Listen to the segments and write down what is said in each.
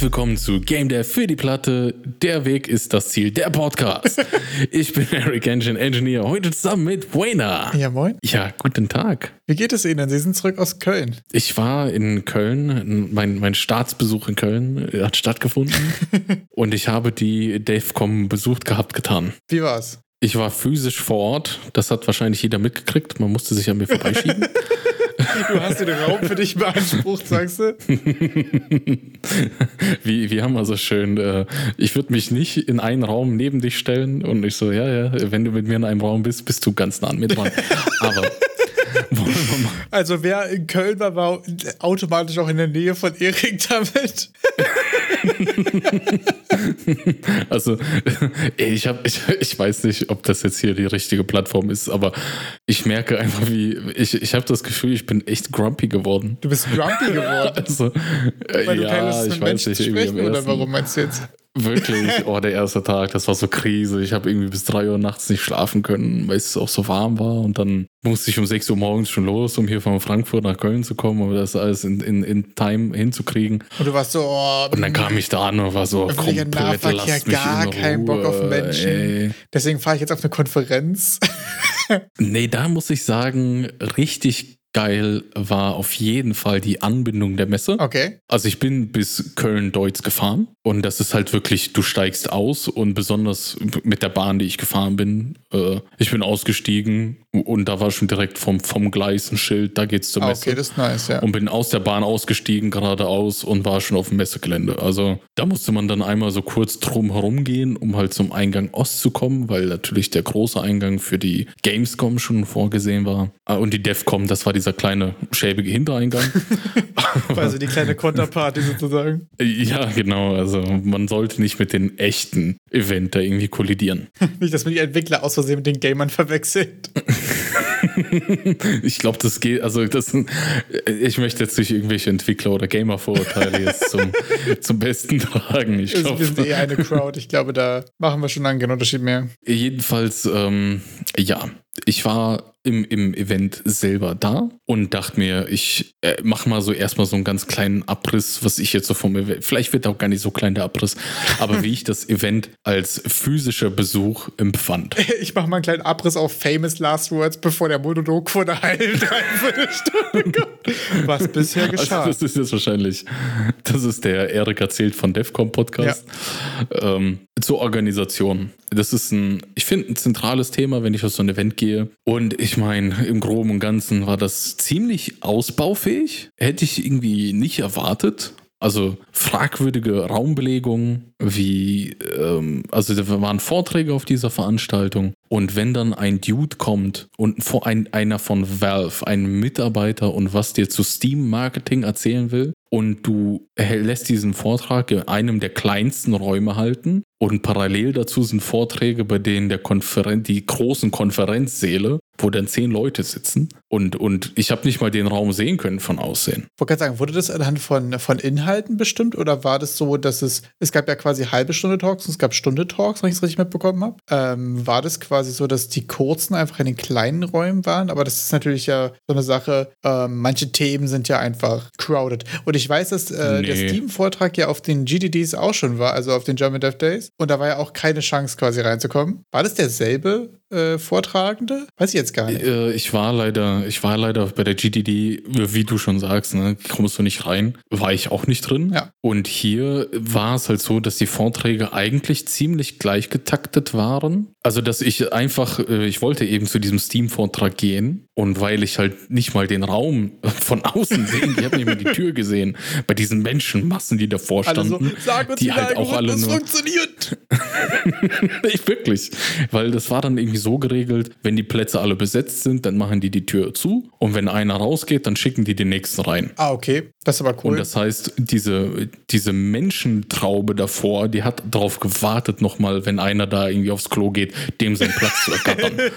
Herzlich willkommen zu Game Dev für die Platte. Der Weg ist das Ziel, der Podcast. ich bin Eric Engine Engineer, heute zusammen mit Wayner. Ja, moin. Ja, guten Tag. Wie geht es Ihnen? Sie sind zurück aus Köln. Ich war in Köln, mein, mein Staatsbesuch in Köln hat stattgefunden und ich habe die DEFCOM besucht gehabt getan. Wie war's? Ich war physisch vor Ort, das hat wahrscheinlich jeder mitgekriegt, man musste sich an mir vorbeischieben. Du hast den Raum für dich beansprucht, sagst du? wie, wie haben wir so schön, äh, ich würde mich nicht in einen Raum neben dich stellen und ich so, ja, ja, wenn du mit mir in einem Raum bist, bist du ganz nah an mir dran. Aber also wer in Köln war, war automatisch auch in der Nähe von Erik damit. also ich habe ich, ich weiß nicht, ob das jetzt hier die richtige Plattform ist, aber ich merke einfach, wie ich, ich habe das Gefühl, ich bin echt grumpy geworden. Du bist grumpy geworden. Also, Weil du ja, ich weiß nicht, sprechen, oder warum meinst du jetzt? Wirklich, oh, der erste Tag, das war so Krise. Ich habe irgendwie bis drei Uhr nachts nicht schlafen können, weil es auch so warm war. Und dann musste ich um sechs Uhr morgens schon los, um hier von Frankfurt nach Köln zu kommen, um das alles in, in, in Time hinzukriegen. Und du warst so, oh, Und dann kam ich da an und war so, komplett, Nahverkehr, lasst mich gar in keinen Bock auf Menschen. ey. Deswegen fahre ich jetzt auf eine Konferenz. Nee, da muss ich sagen, richtig geil war auf jeden Fall die Anbindung der Messe. Okay. Also ich bin bis Köln-Deutz gefahren und das ist halt wirklich, du steigst aus und besonders mit der Bahn, die ich gefahren bin, äh, ich bin ausgestiegen und da war schon direkt vom, vom Gleis ein Schild, da geht's zur Ah, Messe. okay, das ist nice, ja. und bin aus der Bahn ausgestiegen, geradeaus und war schon auf dem Messegelände. Also da musste man dann einmal so kurz drum herum gehen, um halt zum Eingang Ost zu kommen, weil natürlich der große Eingang für die Gamescom schon vorgesehen war. Ah, Und die DEFCOM, das war dieser kleine schäbige Hintereingang. Also die kleine Konterparty sozusagen. ja, genau. Also man sollte nicht mit den echten Event da irgendwie kollidieren. Nicht, dass man die Entwickler aus Versehen mit den Gamern verwechselt. Ich glaube, das geht, also das, ich möchte jetzt nicht irgendwelche Entwickler oder Gamer-Vorurteile jetzt zum, zum Besten tragen. Ich Wir glaube, sind eh eine Crowd. Ich glaube, da machen wir schon lange keinen Unterschied mehr. Jedenfalls, ähm, ja, ich war im, im Event selber da und dachte mir, ich äh, mach mal so erstmal so einen ganz kleinen Abriss, was ich jetzt so vom Event, vielleicht wird auch gar nicht so klein der Abriss, aber wie ich das Event als physischer Besuch empfand. Ich mache mal einen kleinen Abriss auf Famous Last Words, bevor der Monolog vor der halben Dreiviertelstunde kommt. Was bisher geschah. Also das ist jetzt wahrscheinlich, das ist der Erik erzählt von DEFCON Podcast. Ähm, zur Organisation. Das ist ein, ich finde, ein zentrales Thema, wenn ich auf so ein Event gehe. Und ich meine, im Groben und Ganzen war das ziemlich ausbaufähig. Hätte ich irgendwie nicht erwartet. Also fragwürdige Raumbelegung, wie, ähm, also da waren Vorträge auf dieser Veranstaltung. Und wenn dann ein Dude kommt und vor ein, einer von Valve, ein Mitarbeiter und was dir zu Steam-Marketing erzählen will, und du lässt diesen Vortrag in einem der kleinsten Räume halten und parallel dazu sind Vorträge, bei denen der Konferen die großen Konferenzsäle, wo dann zehn Leute sitzen und, und ich habe nicht mal den Raum sehen können von Aussehen. Ich wollte gerade sagen, wurde das anhand von, von Inhalten bestimmt oder war das so, dass es, es gab ja quasi halbe Stunde Talks und es gab Stunde Talks, wenn ich es richtig mitbekommen habe. Ähm, war das quasi so, dass die kurzen einfach in den kleinen Räumen waren? Aber das ist natürlich ja so eine Sache, ähm, manche Themen sind ja einfach crowded. Und ich weiß, dass äh, der Nee. Steam-Vortrag ja auf den GDDs auch schon war, also auf den German Dev Days. Und da war ja auch keine Chance quasi reinzukommen. War das derselbe äh, Vortragende? Weiß ich jetzt gar nicht. Äh, Ich war leider, ich war leider bei der GDD, wie du schon sagst, ne, kommst du nicht rein, war ich auch nicht drin. Ja. Und hier war es halt so, dass die Vorträge eigentlich ziemlich gleich getaktet waren. Also, dass ich einfach, äh, ich wollte eben zu diesem Steam-Vortrag gehen und weil ich halt nicht mal den Raum von außen sehen, ich habe nicht mal die Tür gesehen, bei diesen Menschenmassen, die davor standen, sag uns, die halt auch alle nur funktioniert. nicht wirklich. Weil das war dann irgendwie so geregelt, wenn die Plätze alle besetzt sind, dann machen die die Tür zu. Und wenn einer rausgeht, dann schicken die den nächsten rein. Ah, okay. Das ist aber cool. Und das heißt, diese, diese Menschentraube davor, die hat darauf gewartet, nochmal, wenn einer da irgendwie aufs Klo geht, dem seinen Platz zu ergattern.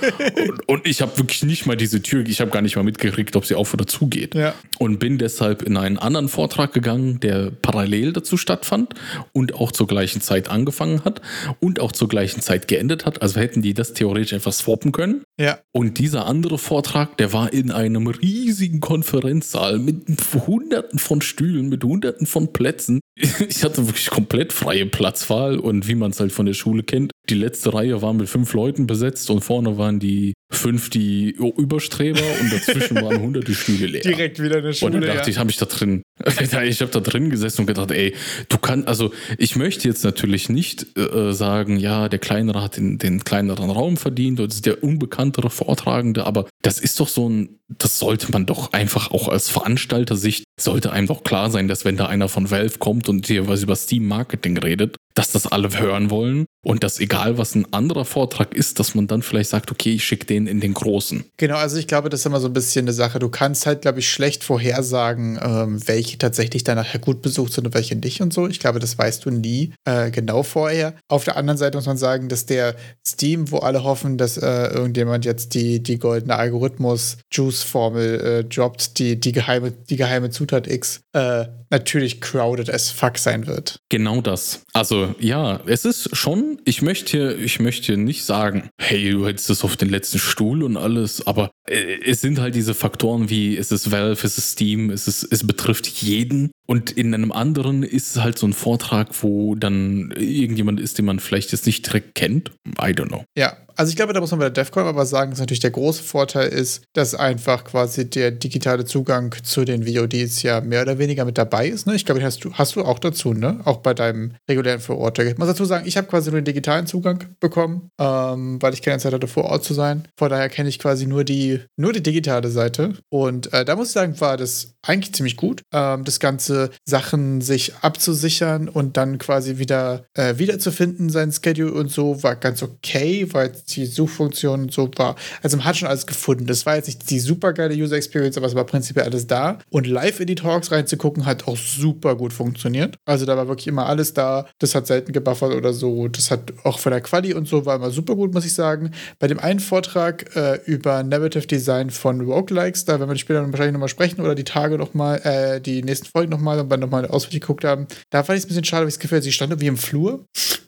Und, und ich habe wirklich nicht mal diese Tür Tür, ich habe gar nicht mal mitgekriegt, ob sie auf oder zugeht. Ja. Und bin deshalb in einen anderen Vortrag gegangen, der parallel dazu stattfand und auch zur gleichen Zeit angefangen hat und auch zur gleichen Zeit geendet hat. Also hätten die das theoretisch einfach swappen können. Ja. Und dieser andere Vortrag, der war in einem riesigen Konferenzsaal mit hunderten von Stühlen, mit hunderten von Plätzen. Ich hatte wirklich komplett freie Platzwahl und wie man es halt von der Schule kennt, die letzte Reihe war mit fünf Leuten besetzt und vorne waren die fünf die Überstreber und dazwischen waren hunderte Stühle leer. Direkt wieder eine Schule. Und dann dachte ja. ich, habe ich da drin, ich habe da drin gesessen und gedacht, ey, du kannst, also ich möchte jetzt natürlich nicht äh, sagen, ja, der Kleinere hat den, den kleineren Raum verdient oder ist der unbekanntere Vortragende, aber das ist doch so ein, das sollte man doch einfach auch als Veranstalter-Sicht, sollte einem doch klar sein, dass wenn da einer von Valve kommt und dir was über Steam-Marketing redet, dass das alle hören wollen und dass egal was ein anderer Vortrag ist, dass man dann vielleicht sagt, okay, ich schicke den in den großen. Genau, also ich glaube, das ist immer so ein bisschen eine Sache. Du kannst halt, glaube ich, schlecht vorhersagen, ähm, welche tatsächlich dann nachher gut besucht sind und welche nicht und so. Ich glaube, das weißt du nie äh, genau vorher. Auf der anderen Seite muss man sagen, dass der Steam, wo alle hoffen, dass äh, irgendjemand jetzt die, die goldene Algorithmus-Juice-Formel äh, droppt, die, die, geheime, die geheime Zutat X, äh, natürlich crowded as fuck sein wird. Genau das. Also ja, es ist schon, ich möchte, ich möchte nicht sagen, hey, du hättest es auf den letzten Stuhl und alles, aber äh, es sind halt diese Faktoren wie, es ist Valve, es ist Steam, es, ist, es betrifft jeden. Und in einem anderen ist es halt so ein Vortrag, wo dann irgendjemand ist, den man vielleicht jetzt nicht direkt kennt. I don't know. Ja, also ich glaube, da muss man bei der DEFCON aber sagen, dass natürlich der große Vorteil ist, dass einfach quasi der digitale Zugang zu den VODs ja mehr oder weniger mit dabei ist. Ne? Ich glaube, hast du, hast du auch dazu, ne? Auch bei deinem regulären Vorort-Ticket. Ich muss dazu sagen, ich habe quasi nur den digitalen Zugang bekommen, ähm, weil ich keine Zeit hatte, vor Ort zu sein. Von daher kenne ich quasi nur die, nur die digitale Seite. Und äh, da muss ich sagen, war das eigentlich ziemlich gut, ähm, das ganze Sachen sich abzusichern und dann quasi wieder äh, wiederzufinden, sein Schedule und so, war ganz okay, weil die Suchfunktion und so war. Also man hat schon alles gefunden. Das war jetzt nicht die super geile User Experience, aber es war prinzipiell alles da. Und live in die Talks reinzugucken, hat auch super gut funktioniert. Also da war wirklich immer alles da. Das hat selten gebuffert oder so. Das hat auch von der Quali und so war immer super gut, muss ich sagen. Bei dem einen Vortrag äh, über Narrative Design von Roguelikes, da werden wir später wahrscheinlich nochmal sprechen oder die Tage nochmal, äh, die nächsten Folgen nochmal und dann nochmal ausführlich geguckt haben. Da fand ich es ein bisschen schade, weil ich das Gefühl hatte, sie stand irgendwie im Flur.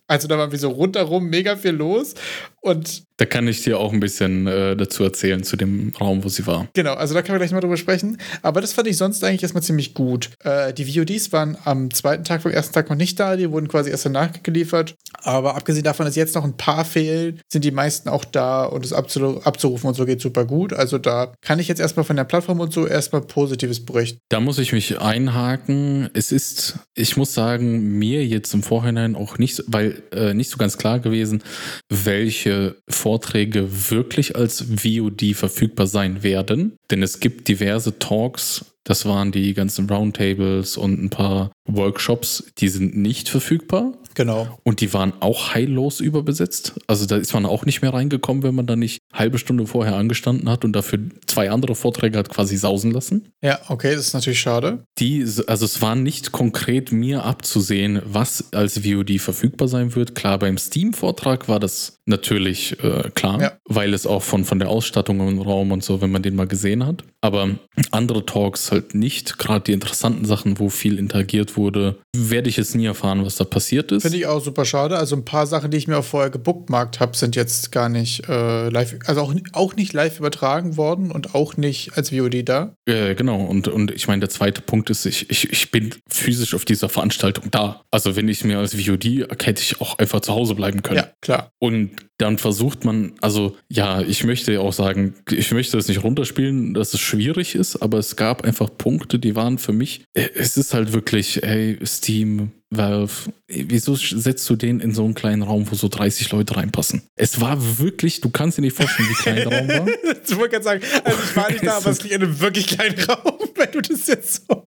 Also da war wie so rundherum mega viel los. Und Da kann ich dir auch ein bisschen äh, dazu erzählen, zu dem Raum, wo sie war. Genau, also da können wir gleich mal drüber sprechen. Aber das fand ich sonst eigentlich erstmal ziemlich gut. Äh, die VODs waren am zweiten Tag vom ersten Tag noch nicht da, die wurden quasi erst danach geliefert. Aber abgesehen davon, dass jetzt noch ein paar fehlen, sind die meisten auch da und abzu abzurufen und so geht super gut. Also da kann ich jetzt erstmal von der Plattform und so erstmal Positives berichten. Da muss ich mich einhaken. Es ist, ich muss sagen, mir jetzt im Vorhinein auch nicht, so- äh, nicht so ganz klar gewesen, welche Vorträge wirklich als VOD verfügbar sein werden. Denn es gibt diverse Talks, das waren die ganzen Roundtables und ein paar Workshops, die sind nicht verfügbar. Genau. Und die waren auch heillos überbesetzt. Also da ist man auch nicht mehr reingekommen, wenn man da nicht halbe Stunde vorher angestanden hat und dafür zwei andere Vorträge hat quasi sausen lassen. Ja, okay, das ist natürlich schade. Die, also es war nicht konkret mir abzusehen, was als VOD verfügbar sein wird. Klar, beim Steam-Vortrag war das natürlich äh, klar, Ja. weil es auch von, von der Ausstattung im Raum und so, wenn man den mal gesehen hat. Aber andere Talks halt nicht. Gerade die interessanten Sachen, wo viel interagiert wurde, werde ich jetzt nie erfahren, was da passiert ist. Finde ich auch super schade. Also ein paar Sachen, die ich mir auch vorher gebookmarkt habe, sind jetzt gar nicht äh, live, also auch, auch nicht live übertragen worden und auch nicht als VOD da. Äh, genau, und, und ich meine, der zweite Punkt ist, ich, ich, ich bin physisch auf dieser Veranstaltung da. Also wenn ich mir als VOD, hätte ich auch einfach zu Hause bleiben können. Ja, klar. Und dann versucht man, also ja, ich möchte auch sagen, ich möchte das nicht runterspielen, dass es schwierig ist, aber es gab einfach Punkte, die waren für mich, äh, es ist halt wirklich, hey, Steam, Valve, wieso setzt du den in so einen kleinen Raum, wo so 30 Leute reinpassen? Es war wirklich, du kannst dir nicht vorstellen, wie klein der Raum war. Ich wollte gerade sagen, also ich war nicht da, aber es liegt in einem wirklich kleinen Raum, wenn du das jetzt so.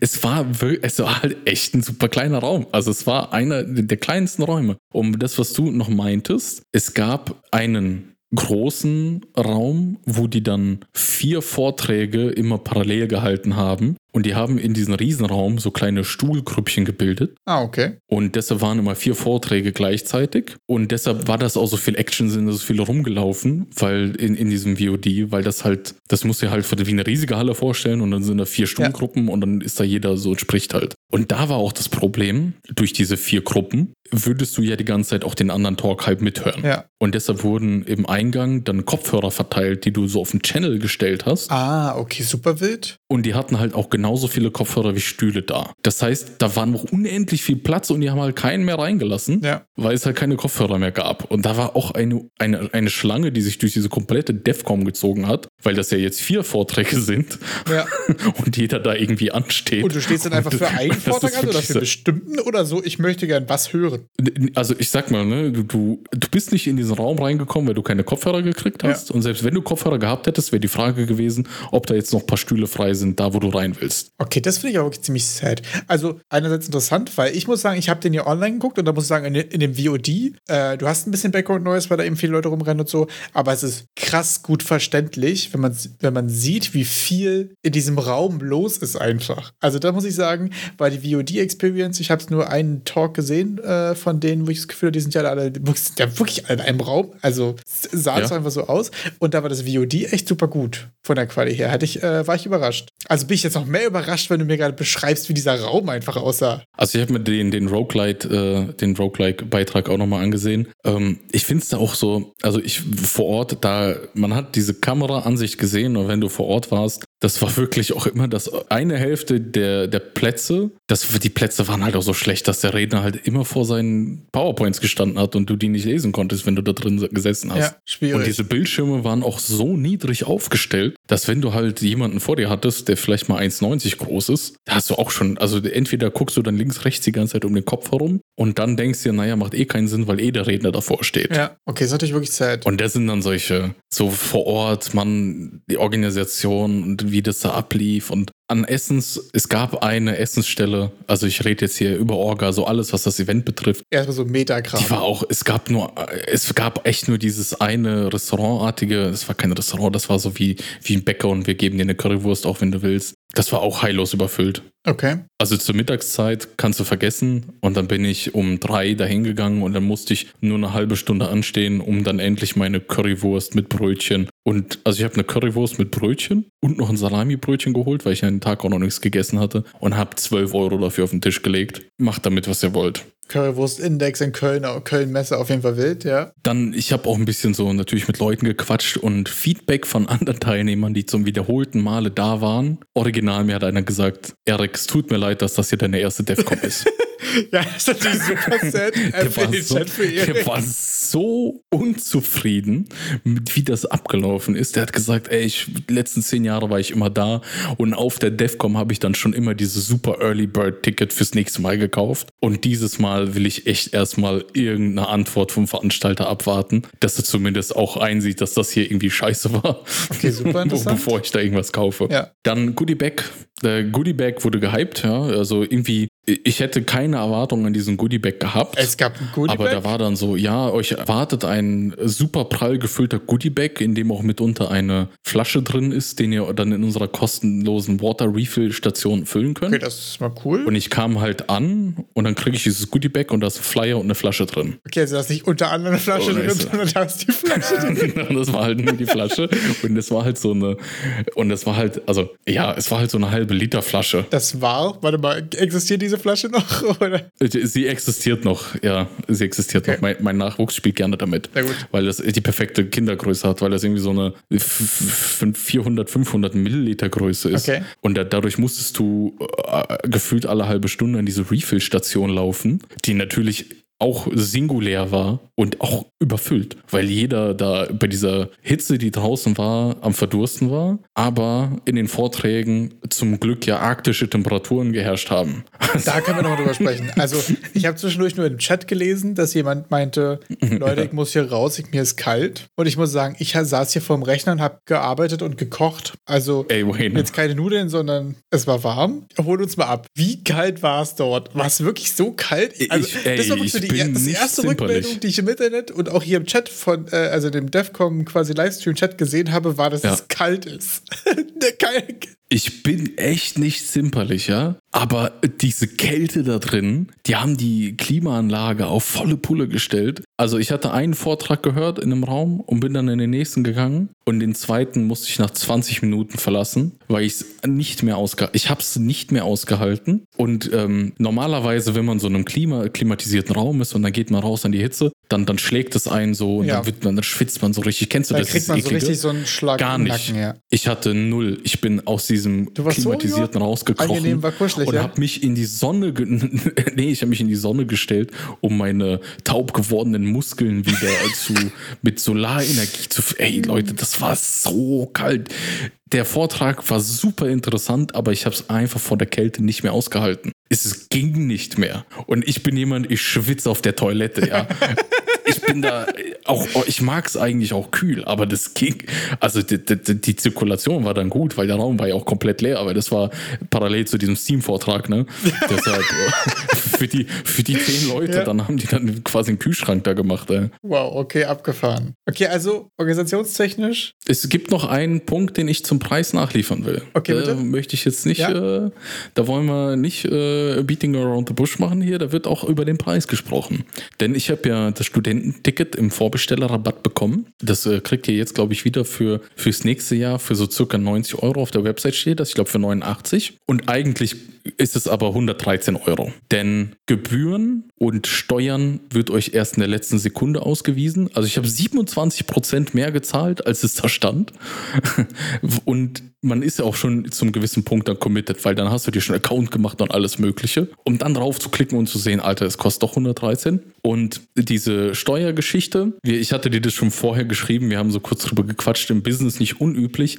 es war wirklich, es war halt echt ein super kleiner Raum. Also es war einer der kleinsten Räume. Um das, was du noch meintest, es gab einen großen Raum, wo die dann vier Vorträge immer parallel gehalten haben Und die haben in diesem Riesenraum so kleine Stuhlgrüppchen gebildet. Ah, okay. Und deshalb waren immer vier Vorträge gleichzeitig. Und deshalb war das auch so viel Action, sind so viele rumgelaufen, weil in, in diesem VOD, weil das halt, das muss ja halt wie eine riesige Halle vorstellen und dann sind da vier Stuhlgruppen ja. und dann ist da jeder so und spricht halt. Und da war auch das Problem, durch diese vier Gruppen würdest du ja die ganze Zeit auch den anderen Talk halt mithören. Ja. Und deshalb wurden im Eingang dann Kopfhörer verteilt, die du so auf den Channel gestellt hast. Ah, okay, super wild. Und die hatten halt auch genauso viele Kopfhörer wie Stühle da. Das heißt, da war noch unendlich viel Platz und die haben halt keinen mehr reingelassen, ja. weil es halt keine Kopfhörer mehr gab. Und da war auch eine, eine, eine Schlange, die sich durch diese komplette DEFCOM gezogen hat, weil das ja jetzt vier Vorträge sind. Ja. Und jeder da irgendwie ansteht. Und du stehst dann einfach für einen Vortrag an oder für einen bestimmten oder so, ich möchte gern was hören. Also ich sag mal, ne, du, du, du bist nicht in diesen Raum reingekommen, weil du keine Kopfhörer gekriegt hast. Ja. Und selbst wenn du Kopfhörer gehabt hättest, wäre die Frage gewesen, ob da jetzt noch ein paar Stühle frei sind, da wo du rein willst. Okay, das finde ich auch wirklich ziemlich sad. Also einerseits interessant, weil ich muss sagen, ich habe den ja online geguckt und da muss ich sagen, in, in dem VOD, äh, du hast ein bisschen Background Noise, weil da eben viele Leute rumrennen und so, aber es ist krass gut verständlich, wenn man, wenn man sieht, wie viel in diesem Raum los ist einfach. Also da muss ich sagen, weil die VOD-Experience, ich habe es nur einen Talk gesehen äh, von denen, wo ich das Gefühl habe, die sind ja alle, sind ja wirklich alle in einem Raum. Also sah es ja. einfach so aus. Und da war das VOD echt super gut von der Qualität her. Hatte ich, äh, war ich überrascht. Also bin ich jetzt noch mehr überrascht, wenn du mir gerade beschreibst, wie dieser Raum einfach aussah. Also ich habe mir den, den Roguelite, äh, den Roguelike-Beitrag auch nochmal angesehen. Ähm, ich finde es da auch so, also ich vor Ort, da, man hat diese Kameraansicht gesehen und wenn du vor Ort warst, das war wirklich auch immer das eine Hälfte der, der Plätze. Das, die Plätze waren halt auch so schlecht, dass der Redner halt immer vor seinen PowerPoints gestanden hat und du die nicht lesen konntest, wenn du da drin gesessen hast. Ja, schwierig. Und diese Bildschirme waren auch so niedrig aufgestellt, dass wenn du halt jemanden vor dir hattest, der vielleicht mal 1,90 groß ist, da hast du auch schon, also entweder guckst du dann links, rechts die ganze Zeit um den Kopf herum und dann denkst du dir, naja, macht eh keinen Sinn, weil eh der Redner davor steht. Ja, okay, ist natürlich wirklich sad. Und das sind dann solche, so vor Ort, man, die Organisation und wie das da ablief und an Essens, es gab eine Essensstelle, also ich rede jetzt hier über Orga, so alles, was das Event betrifft. Erstmal so Metakram. Die war auch, es gab nur, es gab echt nur dieses eine Restaurantartige, es war kein Restaurant, das war so wie, wie ein Bäcker und wir geben dir eine Currywurst, auch wenn du willst. Das war auch heillos überfüllt. Okay. Also zur Mittagszeit kannst du vergessen. Und dann bin ich um drei dahin gegangen und dann musste ich nur eine halbe Stunde anstehen, um dann endlich meine Currywurst mit Brötchen. Und also ich habe eine Currywurst mit Brötchen und noch ein Salami-Brötchen geholt, weil ich einen Tag auch noch nichts gegessen hatte und habe 12 Euro dafür auf den Tisch gelegt. Macht damit, was ihr wollt. Currywurst-Index in Köln, Köln-Messe auf jeden Fall wild, ja. Dann, ich habe auch ein bisschen so natürlich mit Leuten gequatscht und Feedback von anderen Teilnehmern, die zum wiederholten Male da waren. Original, mir hat einer gesagt, Erik, es tut mir leid, dass das hier deine erste DEFCON ist. ja, das ist natürlich super sad. der, war so, der war so unzufrieden, mit wie das abgelaufen ist. Der hat gesagt, ey, ich, die letzten zehn Jahre war ich immer da und auf der DEFCON habe ich dann schon immer dieses super Early Bird Ticket fürs nächste Mal gekauft. Und dieses Mal will ich echt erstmal irgendeine Antwort vom Veranstalter abwarten, dass er zumindest auch einsieht, dass das hier irgendwie scheiße war. Okay, super interessant. Bevor ich da irgendwas kaufe. Ja. Dann Goodie Bag. Der Goodie Bag wurde gehypt, ja. Also irgendwie ich hätte keine Erwartungen an diesen Goodiebag gehabt. Es gab ein Goodiebag. Aber da war dann so, ja, euch erwartet ein super prall gefüllter Goodiebag, in dem auch mitunter eine Flasche drin ist, den ihr dann in unserer kostenlosen Water Refill Station füllen könnt. Okay, das ist mal cool. Und ich kam halt an und dann kriege ich dieses Goodiebag und da ist ein Flyer und eine Flasche drin. Okay, also da ist nicht unter anderem eine Flasche oh, drin, sondern da ist die Flasche drin. und das war halt nur die Flasche und das war halt so eine und das war halt, also ja, es war halt so eine halbe Liter Flasche. Das war, warte mal, existiert diese Flasche noch? Oder? Sie existiert noch, ja, sie existiert okay. noch. Mein, mein, Nachwuchs spielt gerne damit. Weil das die perfekte Kindergröße hat, weil das irgendwie so eine 400, 500 Milliliter Größe ist. Okay. Und da, dadurch musstest du äh, gefühlt alle halbe Stunde an diese Refill-Station laufen, die natürlich auch singulär war und auch überfüllt, weil jeder da bei dieser Hitze, die draußen war, am Verdursten war, aber in den Vorträgen zum Glück ja arktische Temperaturen geherrscht haben. Da können wir nochmal drüber sprechen. Also ich habe zwischendurch nur im Chat gelesen, dass jemand meinte, Leute, ich muss hier raus, ich, mir ist kalt. Und ich muss sagen, ich saß hier vorm Rechner und habe gearbeitet und gekocht. Also Ey, jetzt keine Nudeln, sondern es war warm. Hol uns mal ab. Wie kalt war es dort? War es wirklich so kalt? Also, ich, ey, das war wirklich so die, das die erste Rückmeldung, die ich im Internet und auch hier im Chat von, äh, also dem DEFCOM quasi Livestream-Chat gesehen habe, war, dass ja. es kalt ist. ich bin echt nicht zimperlich, ja. Aber diese Kälte da drin, die haben die Klimaanlage auf volle Pulle gestellt. Also ich hatte einen Vortrag gehört in einem Raum und bin dann in den nächsten gegangen und den zweiten musste ich nach 20 Minuten verlassen, weil ich es nicht mehr ausgehalten. Ich habe es nicht mehr ausgehalten. Und ähm, normalerweise, wenn man so in einem Klima klimatisierten Raum ist und dann geht man raus an die Hitze, dann, dann schlägt es einen so und Ja. dann, wird man, dann schwitzt man so richtig. Kennst du Da das? kriegt man so richtig so einen Schlag Gar nicht. Nacken, ja. Ich hatte null. Ich bin aus diesem Du warst so, klimatisierten ja, rausgekrochen angenehm, war kuschelig, und ja? habe mich in die Sonne, nee, ich habe mich in die Sonne gestellt, um meine taub gewordenen Muskeln wieder zu mit Solarenergie zu. Ey Leute, das war so kalt. Der Vortrag war super interessant, aber ich habe es einfach vor der Kälte nicht mehr ausgehalten. Es ging nicht mehr. Und ich bin jemand, ich schwitze auf der Toilette, ja. ich bin da auch, ich mag es eigentlich auch kühl, aber das ging. Also die, die, die Zirkulation war dann gut, weil der Raum war ja auch komplett leer, aber das war parallel zu diesem Steam-Vortrag, ne? Deshalb äh, für die, für die zehn Leute, Ja. dann haben die dann quasi einen Kühlschrank da gemacht. Ey. Wow, okay, abgefahren. Okay, also organisationstechnisch, Es gibt noch einen Punkt, den ich zum Preis nachliefern will. Okay, bitte. Da möchte ich jetzt nicht, Ja. äh, da wollen wir nicht äh, Beating Around the Bush machen hier, da wird auch über den Preis gesprochen. Denn ich habe ja das Studententicket im Vorbestellerrabatt bekommen. Das äh, kriegt ihr jetzt, glaube ich, wieder für fürs nächste Jahr für so circa 90 Euro auf der Website steht das, ich glaube für 89. Und eigentlich ist es aber 113 Euro. Denn Gebühren und Steuern wird euch erst in der letzten Sekunde ausgewiesen. Also ich habe 27 Prozent mehr gezahlt, als es da stand. Und man ist ja auch schon zum gewissen Punkt dann committed, weil dann hast du dir schon Account gemacht und alles Mögliche. Um dann drauf zu klicken und zu sehen, Alter, es kostet doch 113. Und diese Steuergeschichte, ich hatte dir das schon vorher geschrieben, wir haben so kurz drüber gequatscht, im Business nicht unüblich,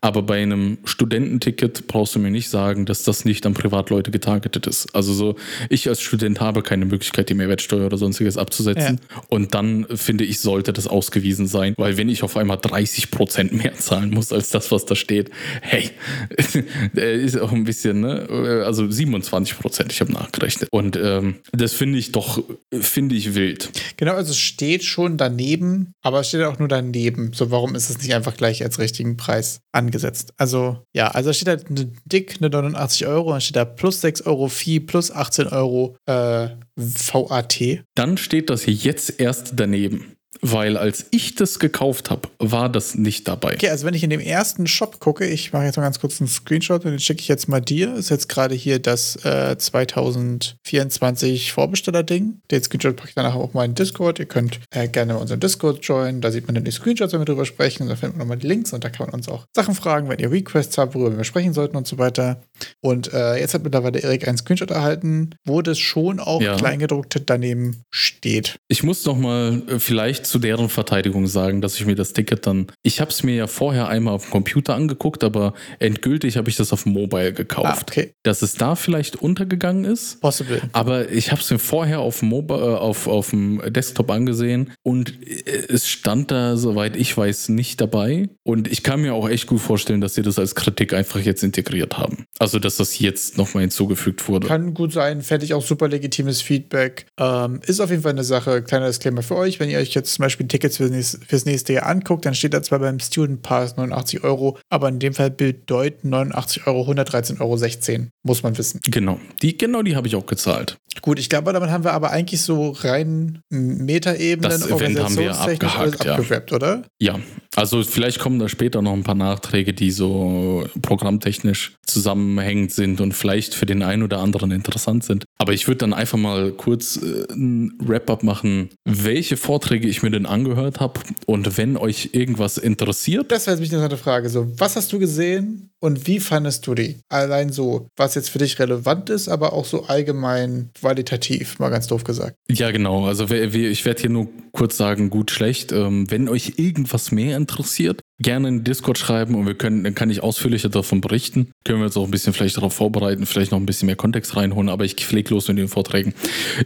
aber bei einem Studententicket brauchst du mir nicht sagen, dass das nicht an Privatleute getargetet ist. Also so, ich als Student habe keine Möglichkeit, die Mehrwertsteuer oder sonstiges abzusetzen. Und dann finde ich, sollte das ausgewiesen sein, weil wenn ich auf einmal 30 Prozent mehr zahlen muss als das, was da steht, hey, der ist auch ein bisschen, ne? Also 27 Prozent, ich habe nachgerechnet. Und ähm, das finde ich doch, finde ich wild. genau, also es steht schon daneben, aber es steht auch nur daneben. So, warum ist es nicht einfach gleich als richtigen Preis angesetzt? Also, ja, also da steht halt eine dick eine 89 Euro, dann steht da plus 6 Euro Fee, plus 18 Euro äh, VAT. Dann steht das hier jetzt erst daneben. Weil als ich das gekauft habe, war das nicht dabei. Okay, also wenn ich in dem ersten Shop gucke, ich mache jetzt mal ganz kurz einen Screenshot und den schicke ich jetzt mal dir. Ist jetzt gerade hier das äh, 2024 Vorbesteller-Ding. Den Screenshot packe ich danach auch mal in Discord. Ihr könnt äh, gerne mal unseren Discord joinen. Da sieht man dann die Screenshots, wenn wir drüber sprechen. Da findet man nochmal die Links und da kann man uns auch Sachen fragen, wenn ihr Requests habt, worüber wir sprechen sollten und so weiter. Und äh, jetzt hat mittlerweile Erik einen Screenshot erhalten, wo das schon auch Ja. Kleingedruckte daneben steht. Ich muss noch mal äh, vielleicht zu deren Verteidigung sagen, dass ich mir das Ticket dann. Ich habe es mir ja vorher einmal auf dem Computer angeguckt, aber endgültig habe ich das auf dem Mobile Ah, gekauft. okay. Dass es da vielleicht untergegangen ist. Possible. Aber ich habe es mir vorher auf, dem Mobi- äh, auf, auf dem Desktop angesehen und äh, es stand da, soweit ich weiß, nicht dabei. Und ich kann mir auch echt gut vorstellen, dass sie das als Kritik einfach jetzt integriert haben. Also, dass das jetzt nochmal hinzugefügt wurde. Kann gut sein, fände ich auch super legitimes Feedback. Ähm, ist auf jeden Fall eine Sache, kleiner Disclaimer für euch. Wenn ihr euch jetzt zum Beispiel Tickets fürs nächste, fürs nächste Jahr anguckt, dann steht da zwar beim Student Pass 89 Euro, aber in dem Fall bedeuten 89 Euro 113,16 Euro. Muss man wissen. Genau, die, genau die habe ich auch gezahlt. Gut, ich glaube, damit haben wir aber eigentlich so rein Metaebenen, organisationstechnisch alles abgehakt, ja. oder? Ja, also vielleicht kommen da später noch ein paar Nachträge, die so programmtechnisch zusammenhängend sind und vielleicht für den einen oder anderen interessant sind. Aber ich würde dann einfach mal kurz äh, ein Wrap-up machen, welche Vorträge ich mir denn angehört habe und wenn euch irgendwas interessiert. Das wäre jetzt mich eine interessante Frage. So, was hast du gesehen und wie fandest du die? Allein so, was jetzt für dich relevant ist, aber auch so allgemein qualitativ, mal ganz doof gesagt. Ja, genau. Also ich werde hier nur kurz sagen, gut, schlecht. Ähm, wenn euch irgendwas mehr interessiert, gerne in Discord schreiben und wir können, dann kann ich ausführlicher davon berichten. Können wir uns auch ein bisschen vielleicht darauf vorbereiten, vielleicht noch ein bisschen mehr Kontext reinholen, aber ich fleg los mit den Vorträgen.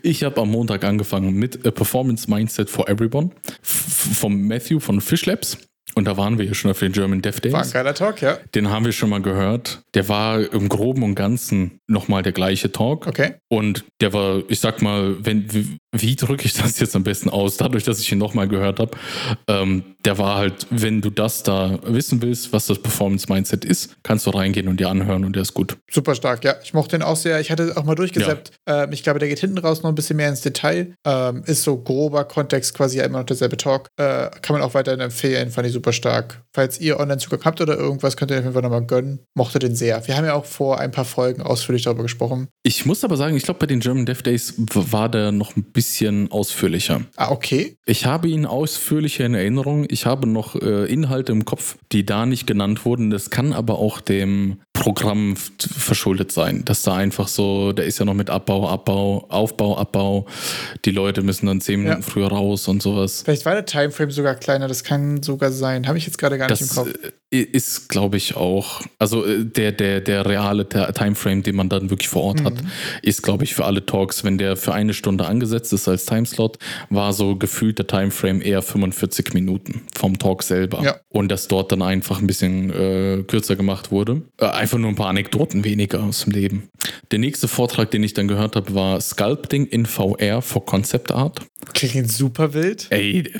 Ich habe am Montag angefangen mit A Performance Mindset for Everyone vom Matthew von Fish Labs. Und da waren wir ja schon auf den German Dev Days. War ein geiler Talk, ja. Den haben wir schon mal gehört. Der war im Groben und Ganzen nochmal der gleiche Talk. Okay. Und der war, ich sag mal, wenn, wie drücke ich das jetzt am besten aus? Dadurch, dass ich ihn nochmal gehört habe, ähm, der war halt, wenn du das da wissen willst, was das Performance-Mindset ist, kannst du reingehen und dir anhören und der ist gut. Super stark, ja. Ich mochte den auch sehr. Ich hatte auch mal durchgesäppt. Ja. Ähm, ich glaube, der geht hinten raus noch ein bisschen mehr ins Detail. Ähm, ist so grober Kontext quasi immer noch derselbe Talk. Äh, kann man auch weiterhin empfehlen, fand ich super stark. Falls ihr Online-Zugang habt oder irgendwas, könnt ihr auf jeden Fall nochmal gönnen. Mochte den sehr. Wir haben ja auch vor ein paar Folgen ausführlich darüber gesprochen. Ich muss aber sagen, ich glaube, bei den German Dev Days war der noch ein bisschen ausführlicher. Ah, okay. Ich habe ihn ausführlicher in Erinnerung. Ich habe noch äh, Inhalte im Kopf, die da nicht genannt wurden. Das kann aber auch dem Programm verschuldet sein, dass da einfach so, der ist ja noch mit Abbau, Abbau, Aufbau, Abbau. Die Leute müssen dann zehn Minuten ja. früher raus und sowas. Vielleicht war der Timeframe sogar kleiner, das kann sogar sein. Habe ich jetzt gerade gar das nicht im Kopf. Äh, ist, glaube ich, auch, also äh, der, der, der reale Timeframe, den man dann wirklich vor Ort mhm. hat, ist, glaube ich, für alle Talks, wenn der für eine Stunde angesetzt ist als Timeslot, war so gefühlt der Timeframe eher 45 Minuten vom Talk selber. Ja. Und dass dort dann einfach ein bisschen äh, kürzer gemacht wurde. Äh, einfach nur ein paar Anekdoten weniger aus dem Leben. Der nächste Vortrag, den ich dann gehört habe, war Sculpting in VR for Concept Art. Klingt super wild. Ey,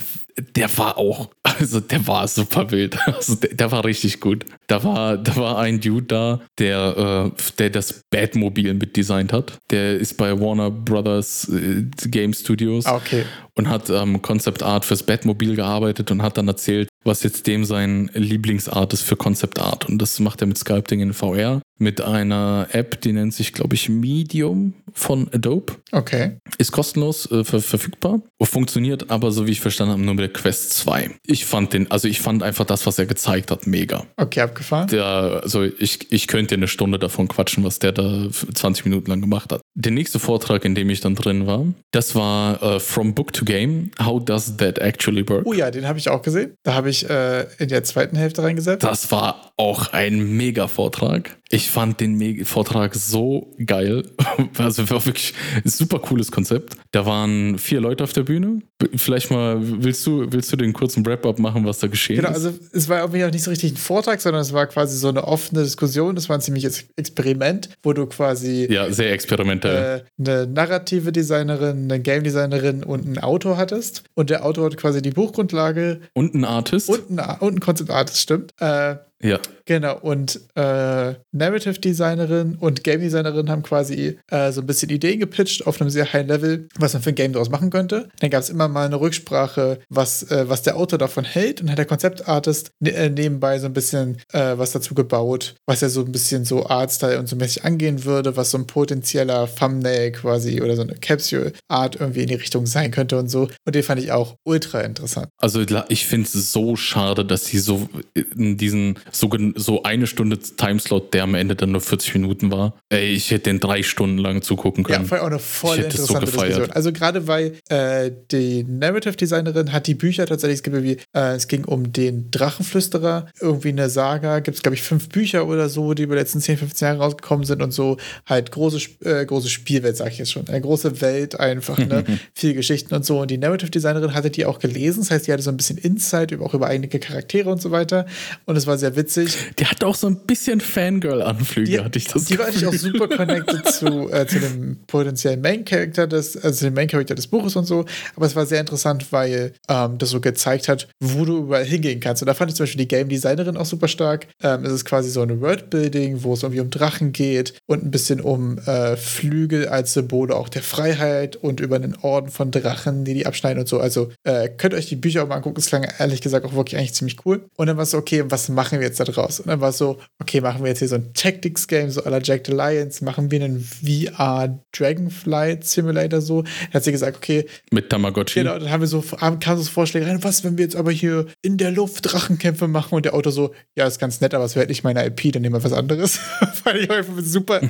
der war auch, also der war super wild. Also der, der, war richtig gut. Da war, da war ein Dude da, der, äh, der das Batmobil mitdesignt hat. Der ist bei Warner Brothers äh, Game Studios. Ah, okay. Und hat ähm, Concept Art fürs Batmobil gearbeitet und hat dann erzählt, was jetzt dem sein Lieblingsart ist für Concept Art. Und das macht er mit Sculpting in VR mit einer App, die nennt sich, glaube ich, Medium von Adobe. Okay. Ist kostenlos äh, ver verfügbar. Funktioniert aber, so wie ich verstanden habe, nur mit der Quest 2. Ich fand den, also ich fand einfach das, was er gezeigt hat, mega. Okay, abgefahren. Der, also ich, ich könnte eine Stunde davon quatschen, was der da 20 Minuten lang gemacht hat. Der nächste Vortrag, in dem ich dann drin war, das war uh, From Book to Game. How does that actually work? Oh ja, den habe ich auch gesehen. Da habe ich äh, in der zweiten Hälfte reingesetzt. Das war auch ein mega Vortrag. Ich fand den Vortrag so geil. Also war wirklich ein super cooles Konzept. Da waren vier Leute auf der Bühne. Vielleicht mal, willst du, willst du den kurzen Wrap-up machen, was da geschehen genau, ist? Genau, also es war irgendwie auch nicht so richtig ein Vortrag, sondern es war quasi so eine offene Diskussion. Das war ein ziemliches Experiment, wo du quasi. Ja, sehr experimentell. Äh, eine narrative Designerin, eine Game Designerin und einen Autor hattest. Und der Autor hat quasi die Buchgrundlage. Und ein Artist. Und ein, und ein Concept Artist, stimmt. Äh, ja. Genau, und äh, Narrative Designerin und Game Designerin haben quasi äh, so ein bisschen Ideen gepitcht auf einem sehr high Level, was man für ein Game daraus machen könnte. Dann gab es immer mal eine Rücksprache, was, äh, was der Autor davon hält und hat der Konzeptartist ne äh, nebenbei so ein bisschen äh, was dazu gebaut, was er so ein bisschen so Artstyle und so mäßig angehen würde, was so ein potenzieller Thumbnail quasi oder so eine Capsule Art irgendwie in die Richtung sein könnte und so. Und den fand ich auch ultra interessant. Also ich finde es so schade, dass sie so in diesen so, so eine Stunde Timeslot, der am Ende dann nur 40 Minuten war. Ey, ich hätte den drei Stunden lang zugucken können. Ja, voll auch eine voll interessante so Diskussion. Also gerade weil äh, die Narrative Designerin hat die Bücher tatsächlich, es, gibt wie, äh, es ging um den Drachenflüsterer, irgendwie eine Saga, gibt es glaube ich fünf Bücher oder so, die über die letzten 10, 15 Jahre rausgekommen sind und so halt große, äh, große Spielwelt, sag ich jetzt schon. Eine große Welt einfach, ne? Viel Geschichten und so. Und die Narrative Designerin hatte die auch gelesen, das heißt, die hatte so ein bisschen Insight über, auch über einige Charaktere und so weiter. Und es war sehr witzig witzig. Die hat auch so ein bisschen Fangirl-Anflüge, hatte ich das Die war eigentlich auch super connected zu, äh, zu dem potenziellen Main-Character des, also dem Main-Character des Buches und so. Aber es war sehr interessant, weil ähm, das so gezeigt hat, wo du überall hingehen kannst. Und da fand ich zum Beispiel die Game-Designerin auch super stark. Ähm, es ist quasi so ein Worldbuilding, wo es irgendwie um Drachen geht und ein bisschen um äh, Flügel als Symbole auch der Freiheit und über einen Orden von Drachen, die die abschneiden und so. Also äh, könnt ihr euch die Bücher auch mal angucken. Es klang ehrlich gesagt auch wirklich eigentlich ziemlich cool. Und dann war es so, okay, was machen wir jetzt da draus? Und dann war es so, okay, machen wir jetzt hier so ein Tactics-Game, so à la Jack the Lions, machen wir einen VR Dragonflight Simulator so. Dann hat sie gesagt, okay. Mit Tamagotchi. Genau, dann haben wir so, kamen so Vorschläge rein, was, wenn wir jetzt aber hier in der Luft Drachenkämpfe machen und der Auto so, ja, ist ganz nett, aber es wäre nicht meine IP, dann nehmen wir was anderes. Fand ich einfach super,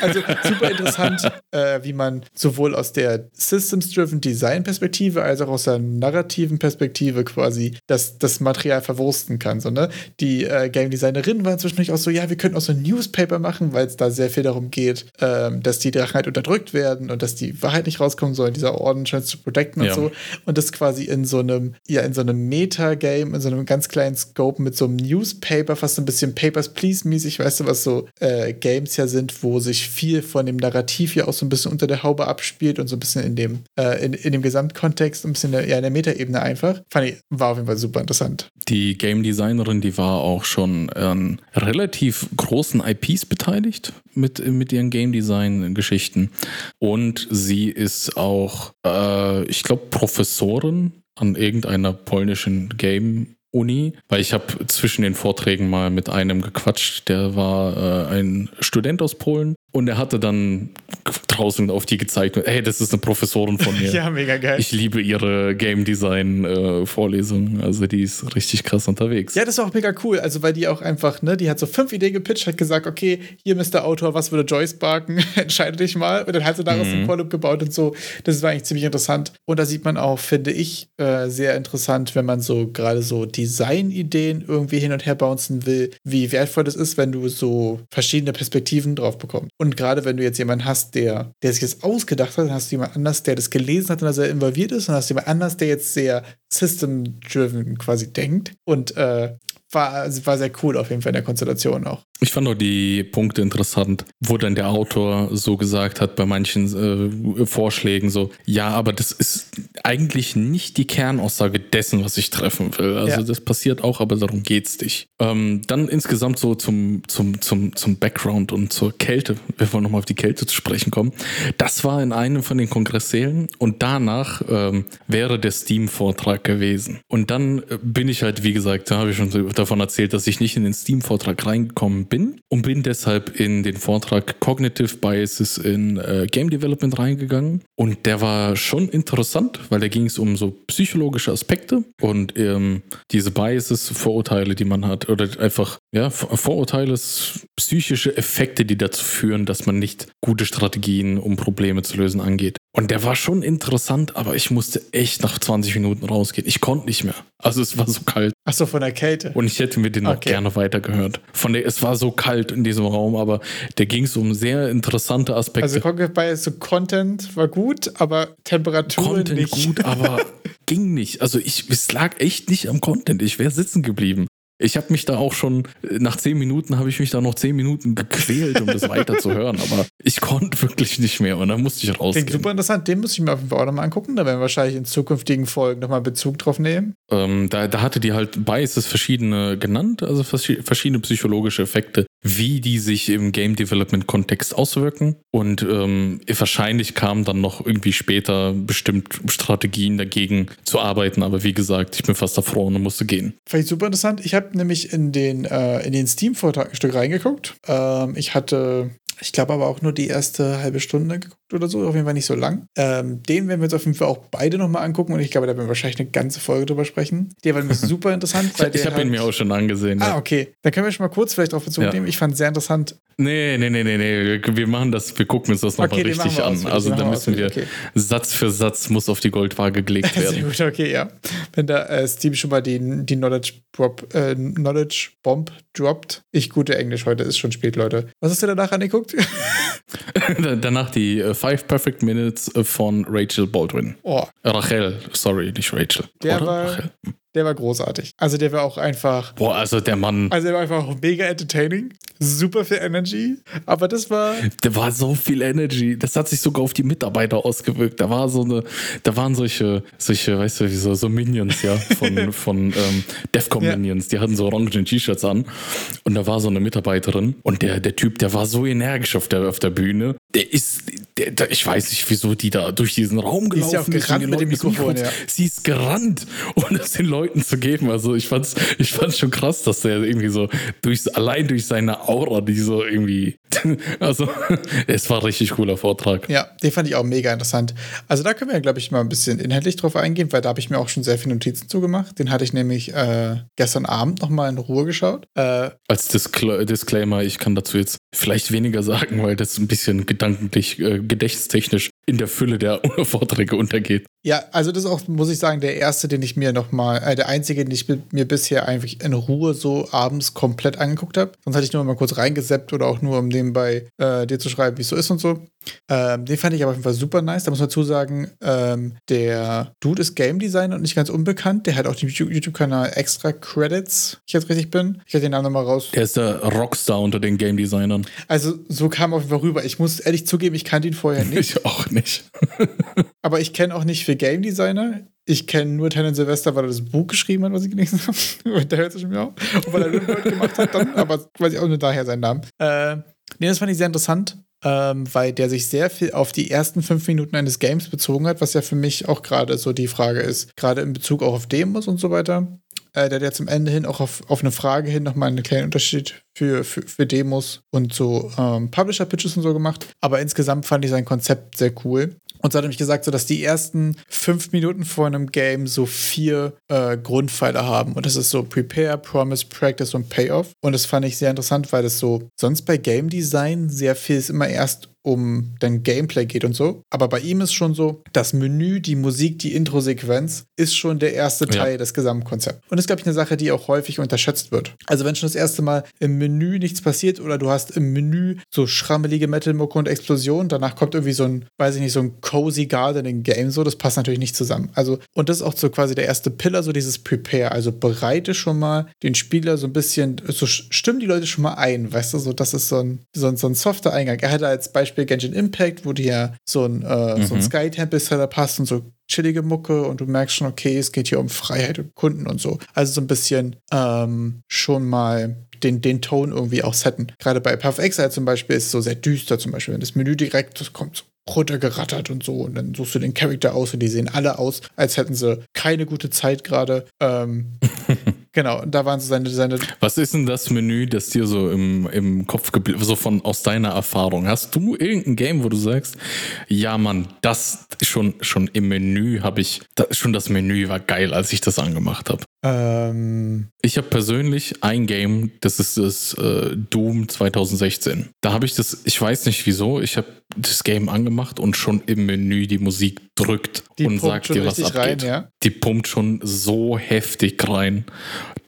also super interessant, äh, wie man sowohl aus der Systems-Driven Design-Perspektive als auch aus der narrativen Perspektive quasi das, das Material verwursten kann. So, ne? Die äh, äh, Game Designerin war zwischendurch auch so, ja, wir könnten auch so ein Newspaper machen, weil es da sehr viel darum geht, ähm, dass die Drachen halt unterdrückt werden und dass die Wahrheit nicht rauskommen soll, dieser Orden scheint zu protecten und Ja. so. Und das quasi in so einem, ja, in so einem Meta-Game, in so einem ganz kleinen Scope mit so einem Newspaper, fast so ein bisschen Papers, Please-mäßig, weißt du, was so äh, Games ja sind, wo sich viel von dem Narrativ ja auch so ein bisschen unter der Haube abspielt und so ein bisschen in dem, äh, in, in dem Gesamtkontext, ein bisschen in der, ja, in der Meta-Ebene einfach. Fand ich, war auf jeden Fall super interessant. Die Game Designerin, die war auch schon an relativ großen IPs beteiligt mit, mit ihren Game Design Geschichten. Und sie ist auch, äh, ich glaube, Professorin an irgendeiner polnischen Game Uni, weil ich habe zwischen den Vorträgen mal mit einem gequatscht, der war äh, ein Student aus Polen und er hatte dann draußen auf die gezeigt, hey, das ist eine Professorin von mir. Ja, mega geil. Ich liebe ihre Game Design äh, Vorlesung. Also die ist richtig krass unterwegs. Ja, das war auch mega cool. Also, weil die auch einfach, ne, die hat so fünf Ideen gepitcht, hat gesagt, okay, hier, Mr. Autor, was würde Joyce barken? Entscheide dich mal. Und dann hat sie daraus Mhm. einen Core-Loop gebaut und so. Das war eigentlich ziemlich interessant. Und da sieht man auch, finde ich, äh, sehr interessant, wenn man so gerade so Design-Ideen irgendwie hin und her bouncen will, wie wertvoll das ist, wenn du so verschiedene Perspektiven drauf bekommst. Und gerade wenn du jetzt jemanden hast, der, der sich das ausgedacht hat, dann hast du jemand anders, der das gelesen hat und da sehr involviert ist, und dann hast du jemand anders, der jetzt sehr system-driven quasi denkt. Und äh, war, also war sehr cool auf jeden Fall in der Konstellation auch. Ich fand auch die Punkte interessant, wo dann der Autor so gesagt hat bei manchen äh, Vorschlägen so, ja, aber das ist eigentlich nicht die Kernaussage dessen, was ich treffen will. Also Ja. das passiert auch, aber darum geht's nicht. Ähm, dann insgesamt so zum, zum, zum, zum Background und zur Kälte. Wir wollen nochmal auf die Kälte zu sprechen kommen. Das war in einem von den Kongresssälen und danach ähm, wäre der Steam-Vortrag gewesen. Und dann äh, bin ich halt, wie gesagt, da habe ich schon davon erzählt, dass ich nicht in den Steam-Vortrag reingekommen bin und bin deshalb in den Vortrag Cognitive Biases in äh, Game Development reingegangen. Und der war schon interessant, weil da ging es um so psychologische Aspekte und ähm, diese Biases, Vorurteile, die man hat, oder einfach, ja, Vor- Vorurteile, psychische Effekte, die dazu führen, dass man nicht gute Strategien, um Probleme zu lösen, angeht. Und der war schon interessant, aber ich musste echt nach 20 Minuten rausgehen. Ich konnte nicht mehr. Also es war so kalt. Achso, von der Kälte. Und ich hätte mir den auch Okay. gerne weitergehört. Von der, es war so kalt in diesem Raum, aber der ging es um sehr interessante Aspekte. also Bias, so Content war gut, aber Temperatur Content nicht. gut, aber ging nicht. Also ich, es lag echt nicht am Content. Ich wäre sitzen geblieben. Ich habe mich da auch schon, nach zehn Minuten habe ich mich da noch zehn Minuten gequält, um das weiter zu hören. Aber ich konnte wirklich nicht mehr und dann musste ich Klingt rausgehen. super interessant. Den muss ich mir auf jeden Fall auch nochmal angucken. Da werden wir wahrscheinlich in zukünftigen Folgen nochmal Bezug drauf nehmen. Ähm, da, da hatte die halt Biases verschiedene genannt, also verschi- verschiedene psychologische Effekte, wie die sich im Game Development Kontext auswirken. Und ähm, wahrscheinlich kamen dann noch irgendwie später bestimmt Strategien dagegen zu arbeiten. Aber wie gesagt, ich bin fast erfroren und musste gehen. Fand ich super interessant. Ich habe nämlich in den, äh, in den Steam-Vortrag ein Stück reingeguckt. Ähm, ich hatte, ich glaube aber auch nur die erste halbe Stunde geguckt oder so, auf jeden Fall nicht so lang. Ähm, den werden wir uns auf jeden Fall auch beide nochmal angucken und ich glaube, da werden wir wahrscheinlich eine ganze Folge drüber sprechen. Der war nämlich super interessant. Ich, ich habe ihn halt- mir auch schon angesehen. Ah, okay. Dann können wir schon mal kurz vielleicht drauf Bezug Ja. nehmen. Ich fand es sehr interessant. Nee, nee, nee, nee, nee. Wir- machen das, wir gucken uns das nochmal Okay, richtig an. Also da müssen wir ausführlich, Satz für Satz muss auf die Goldwaage gelegt Sehr werden. gut, okay, ja. Wenn da äh, Steam schon mal die, die Knowledge, Drop, äh, Knowledge Bomb droppt. Ich gute Englisch heute, ist schon spät, Leute. Was hast du danach angeguckt? Danach die äh, Five Perfect Minutes äh, von Rachel Baldwin. oh, Rachel, sorry, nicht Rachel. Der Oder? war- Rachel. Der war großartig. Also der war auch einfach, Boah, also der Mann, also der war einfach mega entertaining, super viel Energy, aber das war, der war so viel Energy. Das hat sich sogar auf die Mitarbeiter ausgewirkt. Da war so eine, da waren solche, solche, weißt du, wie so, so Minions, ja, von, von ähm, Defcon Ja. Minions. Die hatten so orangen T-Shirts an. Und da war so eine Mitarbeiterin. Und der, der Typ, der war so energisch auf der, auf der Bühne. Der ist, der, der, ich weiß nicht, wieso die da durch diesen Raum Die ist gelaufen ja auch und gerannt den mit dem Mikrofon, Mikro- ja. Sie ist gerannt, um das den Leuten zu geben. Also ich fand's, ich fand's schon krass, dass der irgendwie so durch, allein durch seine Aura, die so irgendwie, also es war ein richtig cooler Vortrag. ja, den fand ich auch mega interessant. Also da können wir, glaube ich, mal ein bisschen inhaltlich drauf eingehen, weil da habe ich mir auch schon sehr viele Notizen zugemacht. Den hatte ich nämlich äh, gestern Abend nochmal in Ruhe geschaut. Äh, Als Discla Disclaimer, ich kann dazu jetzt vielleicht weniger sagen, weil das ein bisschen gedanklich, äh, gedächtnistechnisch in der Fülle der Vorträge untergeht. Ja, also das ist auch, muss ich sagen, der erste, den ich mir nochmal, äh, der einzige, den ich mir bisher eigentlich in Ruhe so abends komplett angeguckt habe. Sonst hatte ich nur mal kurz reingeseppt oder auch nur, um nebenbei äh, dir zu schreiben, wie es so ist und so. Ähm, den fand ich aber auf jeden Fall super nice. Da muss man dazu sagen, ähm, der Dude ist Game Designer und nicht ganz unbekannt. Der hat auch den YouTube-Kanal Extra Credits, ich jetzt richtig bin. Ich hätte den Namen nochmal raus. Der ist der Rockstar unter den Game Designern. Also so kam auf jeden Fall rüber. Ich muss ehrlich zugeben, ich kannte ihn vorher nicht. Ich auch nicht. aber ich kenne auch nicht viel Game Designer. Ich kenne nur Tenant Silvester, weil er das Buch geschrieben hat, was ich gelesen habe. da hört schon mir auf. Und weil er Rimworld gemacht hat dann, aber weiß ich auch nur daher seinen Namen. Äh, nee, das fand ich sehr interessant ähm, weil der sich sehr viel auf die ersten fünf Minuten eines Games bezogen hat, was ja für mich auch gerade so die Frage ist, gerade in Bezug auch auf Demos und so weiter. Äh, der hat ja zum Ende hin auch auf, auf eine Frage hin nochmal einen kleinen Unterschied für, für, für Demos und so ähm, Publisher-Pitches und so gemacht. Aber insgesamt fand ich sein Konzept sehr cool. Und so hat er mich gesagt, so dass die ersten fünf Minuten vor einem Game so vier äh, Grundpfeiler haben. Und das ist so Prepare, Promise, Practice und Payoff. Und das fand ich sehr interessant, weil das so sonst bei Game Design sehr viel ist immer erst um dein Gameplay geht und so. Aber bei ihm ist schon so, das Menü, die Musik, die Intro-Sequenz ist schon der erste Teil ja. des Gesamtkonzepts. Und das ist, glaube ich, eine Sache, die auch häufig unterschätzt wird. Also wenn schon das erste Mal im Menü nichts passiert oder du hast im Menü so schrammelige Metal-Mucke und Explosion, danach kommt irgendwie so ein, weiß ich nicht, so ein cozy Gardening-Game, so, das passt natürlich nicht zusammen. Also, und das ist auch so quasi der erste Pillar, so dieses Prepare. Also bereite schon mal den Spieler so ein bisschen, so stimmen die Leute schon mal ein, weißt du, so, das ist so ein, so ein, so ein softer Eingang. Er hatte als Beispiel Beispiel Genshin Impact, wo dir ja so ein, äh, mhm. so ein mhm. Sky Temple Setup passt und so chillige Mucke und du merkst schon, okay, es geht hier um Freiheit und Kunden und so. Also so ein bisschen ähm, schon mal den, den Ton irgendwie auch setten. Gerade bei Path Exile zum Beispiel ist es so sehr düster, zum Beispiel, wenn das Menü direkt das kommt so runtergerattert und so. Und dann suchst du den Charakter aus und die sehen alle aus, als hätten sie keine gute Zeit gerade. Ähm, Genau, da waren so seine, seine. Was ist denn das Menü, das dir so im, im Kopf geblieben so von aus deiner Erfahrung? Hast du irgendein Game, wo du sagst, ja, Mann, das schon, schon im Menü habe ich, das, schon das Menü war geil, als ich das angemacht habe? Ähm. Ich habe persönlich ein Game, das ist das äh, Doom 2016. Da habe ich das, ich weiß nicht wieso, ich habe das Game angemacht und schon im Menü die Musik drückt die und sagt dir, was abgeht. Rein, ja? Die pumpt schon so heftig rein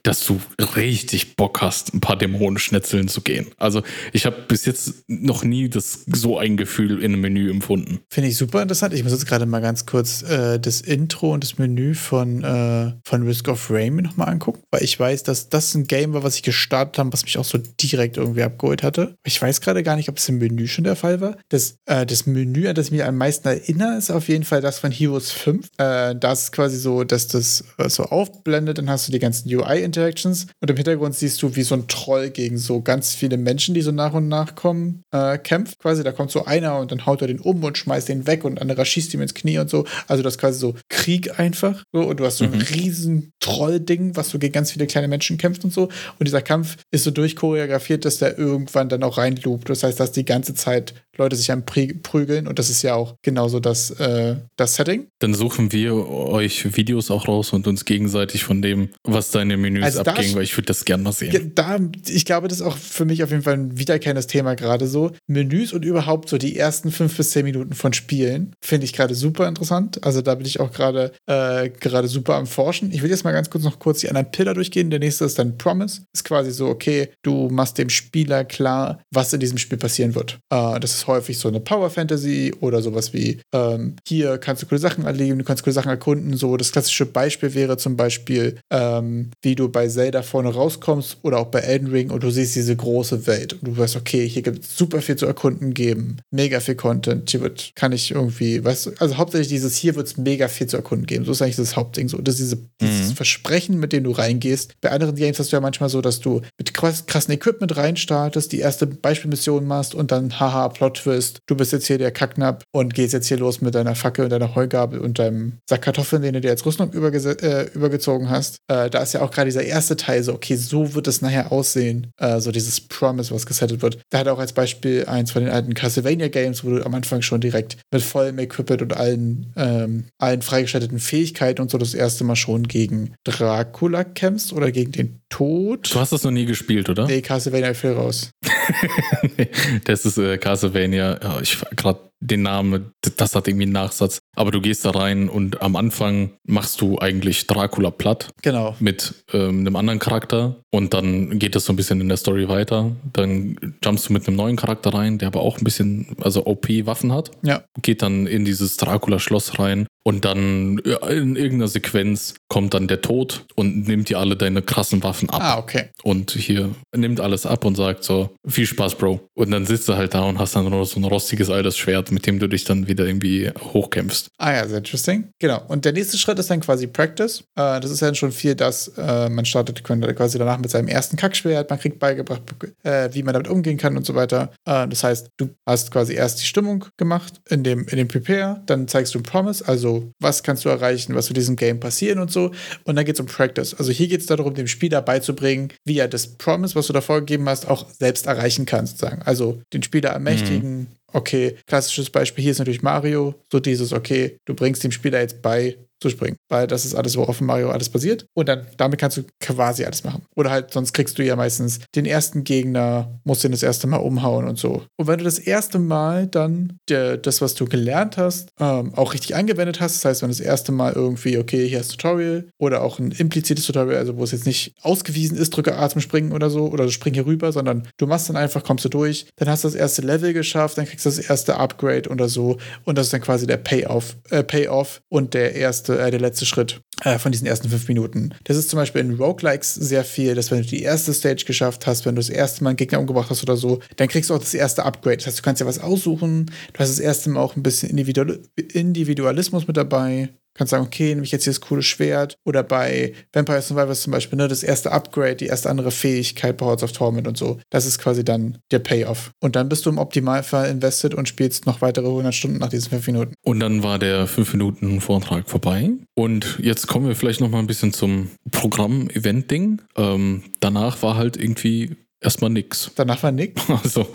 dass du richtig Bock hast, ein paar Dämonen schnetzeln zu gehen. Also ich habe bis jetzt noch nie das so ein Gefühl in einem Menü empfunden. Finde ich super interessant. Ich muss jetzt gerade mal ganz kurz äh, das Intro und das Menü von, äh, von Risk of Rain nochmal angucken, weil ich weiß, dass das ein Game war, was ich gestartet habe, was mich auch so direkt irgendwie abgeholt hatte. Ich weiß gerade gar nicht, ob es im Menü schon der Fall war. Das, äh, das Menü, an das ich mich am meisten erinnere, ist auf jeden Fall das von Heroes 5. Äh, das ist quasi so, dass das äh, so aufblendet, dann hast du die ganzen UI Interactions und im Hintergrund siehst du, wie so ein Troll gegen so ganz viele Menschen, die so nach und nach kommen, äh, kämpft. Quasi, da kommt so einer und dann haut er den um und schmeißt den weg und anderer schießt ihm ins Knie und so. Also das ist quasi so Krieg einfach. So, und du hast so ein mhm. riesen Troll-Ding, was so gegen ganz viele kleine Menschen kämpft und so. Und dieser Kampf ist so durchchoreografiert, dass der irgendwann dann auch reinloopt. Das heißt, dass die ganze Zeit Leute sich am Prügeln und das ist ja auch genauso das, äh, das Setting. Dann suchen wir euch Videos auch raus und uns gegenseitig von dem, was deine Menüs also abging, weil ich würde das gerne mal sehen. Da, ich glaube, das ist auch für mich auf jeden Fall ein wiederkehrendes Thema gerade so. Menüs und überhaupt so die ersten fünf bis zehn Minuten von Spielen finde ich gerade super interessant. Also da bin ich auch gerade äh, gerade super am Forschen. Ich will jetzt mal ganz kurz noch kurz die anderen Pillar durchgehen. Der nächste ist dann Promise. Ist quasi so, okay, du machst dem Spieler klar, was in diesem Spiel passieren wird. Äh, das ist häufig so eine Power Fantasy oder sowas wie ähm, hier kannst du coole Sachen erleben, du kannst coole Sachen erkunden. So das klassische Beispiel wäre zum Beispiel, ähm, wie du bei Zelda vorne rauskommst oder auch bei Elden Ring und du siehst diese große Welt und du weißt, okay, hier gibt es super viel zu erkunden geben, mega viel Content, hier wird, kann ich irgendwie, weißt du, also hauptsächlich dieses, hier wird es mega viel zu erkunden geben. So ist eigentlich das Hauptding so. Das ist diese, dieses mhm. Versprechen, mit dem du reingehst. Bei anderen Games hast du ja manchmal so, dass du mit krassen Equipment reinstartest, die erste Beispielmission machst und dann, haha, Plot-Twist, du bist jetzt hier der Kacknapp und gehst jetzt hier los mit deiner Fackel und deiner Heugabel und deinem Sack Kartoffeln, den du dir als Rüstung äh, übergezogen hast. Äh, da ist ja auch gerade dieser erste Teil so, okay, so wird es nachher aussehen. Äh, so dieses Promise, was gesettet wird. Da hat er auch als Beispiel eins von den alten Castlevania-Games, wo du am Anfang schon direkt mit vollem Equipment und allen, ähm, allen freigeschalteten Fähigkeiten und so das erste Mal schon gegen Dracula kämpfst oder gegen den Tod. Du hast das noch nie gespielt, oder? Nee, Castlevania fiel raus. das ist äh, Castlevania, ja, ich gerade den Namen, das hat irgendwie einen Nachsatz. Aber du gehst da rein und am Anfang machst du eigentlich Dracula platt. Genau. Mit ähm, einem anderen Charakter und dann geht das so ein bisschen in der Story weiter. Dann jumpst du mit einem neuen Charakter rein, der aber auch ein bisschen, also OP-Waffen hat. Ja. Geht dann in dieses Dracula-Schloss rein und dann in irgendeiner Sequenz kommt dann der Tod und nimmt dir alle deine krassen Waffen ab. Ah, okay. Und hier nimmt alles ab und sagt so, viel Spaß, Bro. Und dann sitzt du halt da und hast dann nur so ein rostiges altes Schwert, mit dem du dich dann wieder irgendwie hochkämpfst. Ah ja, sehr interesting. Genau. Und der nächste Schritt ist dann quasi Practice. Äh, das ist dann schon viel, dass äh, man startet quasi danach mit seinem ersten Kackschwert, man kriegt beigebracht, äh, wie man damit umgehen kann und so weiter. Äh, das heißt, du hast quasi erst die Stimmung gemacht in dem, in dem Prepare, dann zeigst du ein Promise, also was kannst du erreichen, was für diesem Game passieren und so. Und dann geht es um Practice. Also hier geht es darum, dem Spieler beizubringen, wie er das Promise, was du davor gegeben hast, auch selbst erreichen kann, sozusagen. Also den Spieler ermächtigen, mhm. Okay, klassisches Beispiel hier ist natürlich Mario, so dieses, okay, du bringst dem Spieler jetzt bei, zu springen. Weil das ist alles, worauf in Mario alles basiert. Und dann, damit kannst du quasi alles machen. Oder halt, sonst kriegst du ja meistens den ersten Gegner, musst den das erste Mal umhauen und so. Und wenn du das erste Mal dann der, das, was du gelernt hast, ähm, auch richtig angewendet hast, das heißt, wenn du das erste Mal irgendwie, okay, hier ist Tutorial oder auch ein implizites Tutorial, also wo es jetzt nicht ausgewiesen ist, drücke A zum Springen oder so, oder spring hier rüber, sondern du machst dann einfach, kommst du durch, dann hast du das erste Level geschafft, dann kriegst du das erste Upgrade oder so. Und das ist dann quasi der Payoff, äh, Payoff und der erste letzte, äh, der letzte Schritt äh, von diesen ersten fünf Minuten. Das ist zum Beispiel in Roguelikes sehr viel, dass wenn du die erste Stage geschafft hast, wenn du das erste Mal einen Gegner umgebracht hast oder so, dann kriegst du auch das erste Upgrade. Das heißt, du kannst ja was aussuchen. Du hast das erste Mal auch ein bisschen Individualismus mit dabei kannst sagen, okay, nehme ich jetzt hier das coole Schwert. Oder bei Vampire Survivors zum Beispiel, ne, das erste Upgrade, die erste andere Fähigkeit bei Hearts of Torment und so. Das ist quasi dann der Payoff. Und dann bist du im Optimalfall invested und spielst noch weitere 100 Stunden nach diesen fünf Minuten. Und dann war der fünf Minuten Vortrag vorbei. Und jetzt kommen wir vielleicht noch mal ein bisschen zum Programm-Event-Ding. Ähm, danach war halt irgendwie erstmal nix. Danach war nix? Also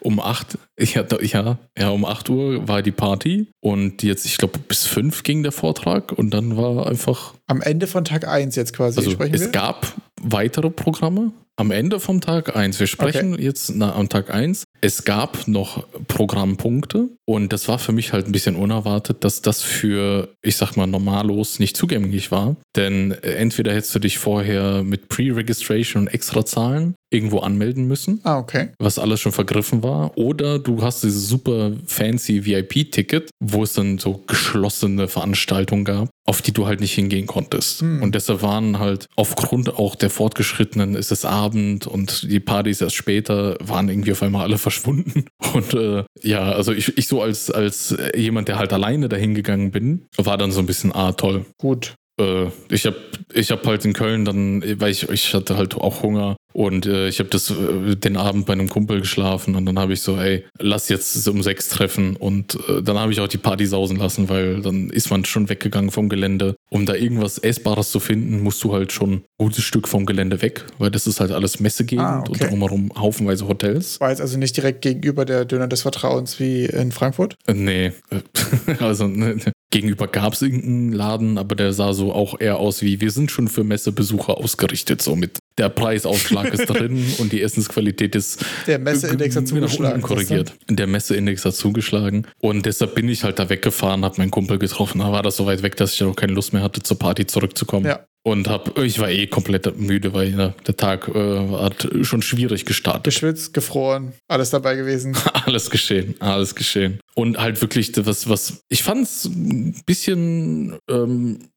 um acht, ja, ja, ja, um acht Uhr war die Party und jetzt, ich glaube, bis fünf ging der Vortrag und dann war einfach. Am Ende von Tag eins jetzt quasi also sprechen es wir? Es gab weitere Programme. Am Ende vom Tag 1. Wir sprechen okay. jetzt na, am Tag 1. Es gab noch Programmpunkte und das war für mich halt ein bisschen unerwartet, dass das für, ich sag mal, normallos nicht zugänglich war. Denn äh, entweder hättest du dich vorher mit Pre-Registration und extra Zahlen irgendwo anmelden müssen. Ah, okay. Was alles schon vergriffen war. Oder du hast dieses super fancy VIP-Ticket, wo es dann so geschlossene Veranstaltungen gab, auf die du halt nicht hingehen konntest. Hm. Und deshalb waren halt aufgrund auch der Fortgeschrittenen ist es Abend und die Partys erst später waren irgendwie auf einmal alle verschwunden. Und äh, ja, also ich, ich so als, als jemand, der halt alleine dahin gegangen bin, war dann so ein bisschen, ah, toll. Gut. Äh, ich habe ich hab halt in Köln dann, weil ich, ich hatte halt auch Hunger und äh, ich habe das äh, den Abend bei einem Kumpel geschlafen und dann habe ich so, ey, lass jetzt um sechs treffen und äh, dann habe ich auch die Party sausen lassen, weil dann ist man schon weggegangen vom Gelände. Um da irgendwas Essbares zu finden, musst du halt schon ein gutes Stück vom Gelände weg, weil das ist halt alles Messegegend ah, okay. und drumherum haufenweise Hotels. War jetzt also nicht direkt gegenüber der Döner des Vertrauens wie in Frankfurt? Äh, nee, also ne, gegenüber gab es irgendeinen Laden, aber der sah so auch eher aus wie, wir sind schon für Messebesucher ausgerichtet, so mit der Preisaufschlag ist drin und die Essensqualität ist der Messeindex hat zugeschlagen. korrigiert. Der Messeindex hat zugeschlagen und deshalb bin ich halt da weggefahren, habe meinen Kumpel getroffen, da war das so weit weg, dass ich auch keine Lust mehr hatte, zur Party zurückzukommen. Ja. Und hab, ich war eh komplett müde, weil ne, der Tag äh, hat schon schwierig gestartet. Geschwitzt, gefroren, alles dabei gewesen. alles geschehen, alles geschehen. Und halt wirklich, was, was, ich fand's ein bisschen ähm,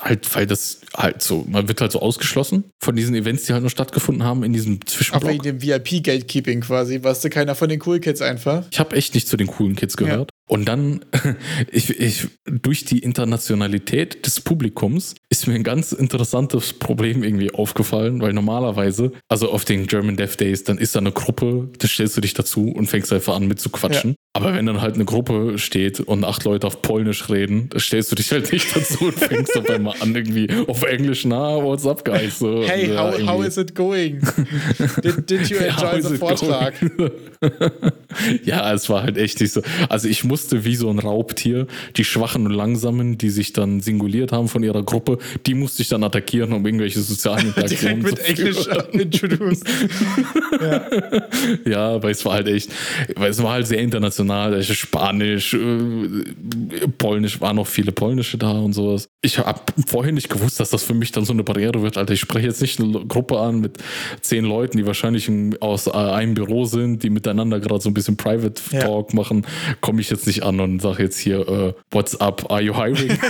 halt, weil das halt so, man wird halt so ausgeschlossen von diesen Events, die halt noch stattgefunden haben in diesem Zwischenblock. Aber in dem VIP-Gatekeeping quasi, warst du keiner von den Cool Kids einfach? Ich habe echt nicht zu den coolen Kids gehört. Und dann, ich, ich, durch die Internationalität des Publikums ist mir ein ganz interessantes Problem irgendwie aufgefallen, weil normalerweise, also auf den German Dev Days, dann ist da eine Gruppe, da stellst du dich dazu und fängst einfach an mit zu quatschen. Ja. Aber wenn dann halt eine Gruppe steht und acht Leute auf Polnisch reden, da stellst du dich halt nicht dazu und fängst auf einmal an irgendwie auf Englisch, na, what's up, guys? So, hey, how, how is it going? Did, did you enjoy the Vortrag? ja, es war halt echt nicht so. Also ich muss wusste, wie so ein Raubtier, die Schwachen und Langsamen, die sich dann singuliert haben von ihrer Gruppe, die musste ich dann attackieren, um irgendwelche sozialen Interaktionen zu führen. ja. Ja, weil es war halt echt, weil es war halt sehr international, also Spanisch, äh, Polnisch, waren noch viele Polnische da und sowas. Ich habe vorher nicht gewusst, dass das für mich dann so eine Barriere wird. Alter, ich spreche jetzt nicht eine Gruppe an mit zehn Leuten, die wahrscheinlich in, aus äh, einem Büro sind, die miteinander gerade so ein bisschen Private Ja. Talk machen, komme ich jetzt nicht an und sage jetzt hier, äh, what's up, are you hiring?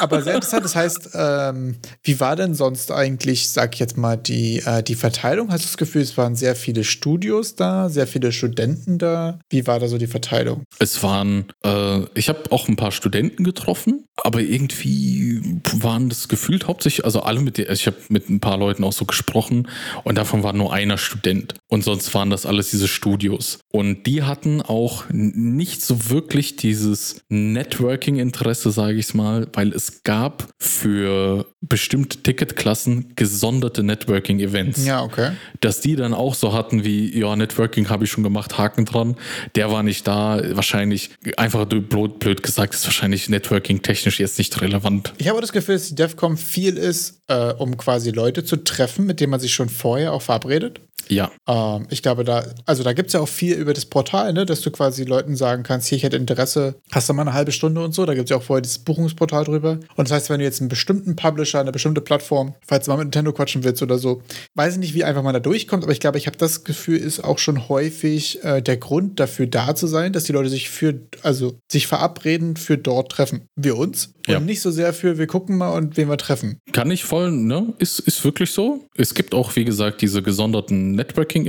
Aber sehr interessant, das heißt, ähm, wie war denn sonst eigentlich, sag ich jetzt mal, die, äh, die Verteilung? Hast du das Gefühl, es waren sehr viele Studios da, sehr viele Studenten da? Wie war da so die Verteilung? Es waren, äh, ich habe auch ein paar Studenten getroffen, aber irgendwie waren das gefühlt hauptsächlich, also alle mit, der- ich habe mit ein paar Leuten auch so gesprochen und davon war nur einer Student und sonst waren das alles diese Studios und die hatten auch nicht so wirklich dieses Networking-Interesse, sage ich mal, weil es gab für bestimmte Ticketklassen gesonderte Networking-Events Ja, okay. dass die dann auch so hatten wie, ja, Networking habe ich schon gemacht, Haken dran. Der war nicht da. Wahrscheinlich, einfach blöd, gesagt, ist wahrscheinlich Networking technisch jetzt nicht relevant. Ich habe das Gefühl, dass die DEFCOM viel ist, äh, um quasi Leute zu treffen, mit denen man sich schon vorher auch verabredet. Ja, Ähm, ich glaube, da, also da gibt es ja auch viel über das Portal, ne, dass du quasi Leuten sagen kannst, hier, ich hätte Interesse, hast du mal eine halbe Stunde und so. Da gibt es ja auch vorher dieses Buchungsportal drüber. Und das heißt, wenn du jetzt einen bestimmten Publisher, eine bestimmte Plattform, falls du mal mit Nintendo quatschen willst oder so, weiß ich nicht, wie einfach man da durchkommt, aber ich glaube, ich habe das Gefühl, ist auch schon häufig äh, der Grund dafür da zu sein, dass die Leute sich für, also sich verabreden für dort treffen. Wir uns. Ja. Und nicht so sehr für, wir gucken mal und wen wir treffen. kann ich voll, ne? Ist, ist wirklich so. Es gibt auch, wie gesagt, diese gesonderten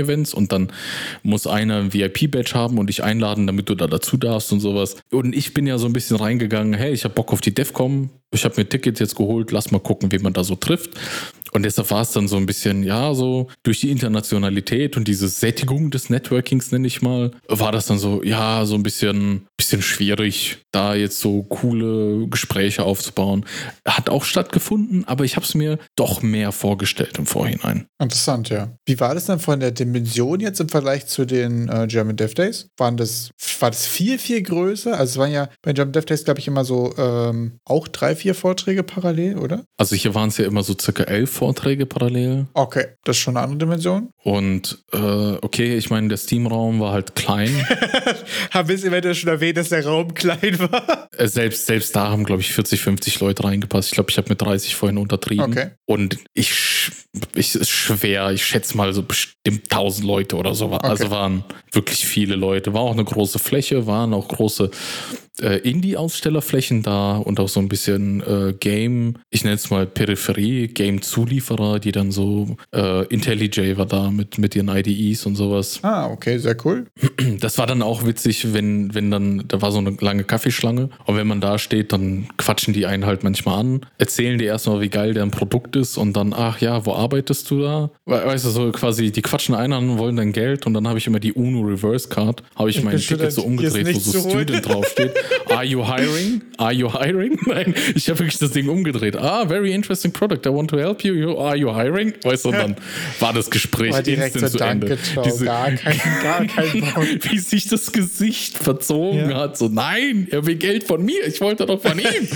Networking-Events und dann muss einer ein VIP-Badge haben und dich einladen, damit du da dazu darfst und sowas. Und ich bin ja so ein bisschen reingegangen, hey, ich habe Bock auf die DEFCOM, ich habe mir Tickets jetzt geholt, lass mal gucken, wen man da so trifft. Und deshalb war es dann so ein bisschen, ja, so durch die Internationalität und diese Sättigung des Networkings, nenne ich mal, war das dann so, ja, so ein bisschen, bisschen schwierig, da jetzt so coole Gespräche aufzubauen. Hat auch stattgefunden, aber ich habe es mir doch mehr vorgestellt im Vorhinein. Interessant, ja. Wie war das dann von der Dimension jetzt im Vergleich zu den äh, German Dev Days? Waren das, war das viel, viel größer? Also es waren ja bei German Dev Days, glaube ich, immer so ähm, auch drei, vier Vorträge parallel, oder? Also hier waren es ja immer so circa elf Vorträge parallel. Okay, das ist schon eine andere Dimension. Und äh, okay, ich meine, der Steam-Raum war halt klein. Haben wir es eventuell schon erwähnt, dass der Raum klein war? Äh, selbst, selbst da haben, glaube ich, 40, 50 Leute reingepasst. Ich glaube, ich habe mit 30 vorhin untertrieben. Okay. Und ich, ich ist schwer, ich schätze mal so bestimmt 1000 Leute oder so. Also waren wirklich viele Leute. War auch eine große Fläche, waren auch große äh, Indie-Ausstellerflächen da und auch so ein bisschen äh, Game, ich nenne es mal Peripherie, Game-Zulieferer, die dann so äh, IntelliJ war da mit, mit ihren IDEs und sowas. Ah, okay, sehr cool. Das war dann auch witzig, wenn, wenn dann, da war so eine lange Kaffeeschlange und wenn man da steht, dann quatschen die einen halt manchmal an, erzählen dir erstmal, wie geil deren Produkt ist und dann, ach ja, wo arbeitest du da? We- Weißt du, so quasi, die quatschen einen an und wollen dein Geld und dann habe ich immer die UNO Reverse Card, habe ich, Ich mein Ticket so umgedreht, wo so. Student draufsteht. Are you hiring? Are you hiring? Nein, ich habe wirklich das Ding umgedreht. Ah, very interesting product. I want to help you. are you hiring? Weißt du, und dann war das Gespräch War direkt instant so, zu Ende. ciao, Diese- gar kein, gar kein Bock. wie sich das Gesicht verzogen Ja. hat. So, nein, er will Geld von mir. Ich wollte doch von ihm.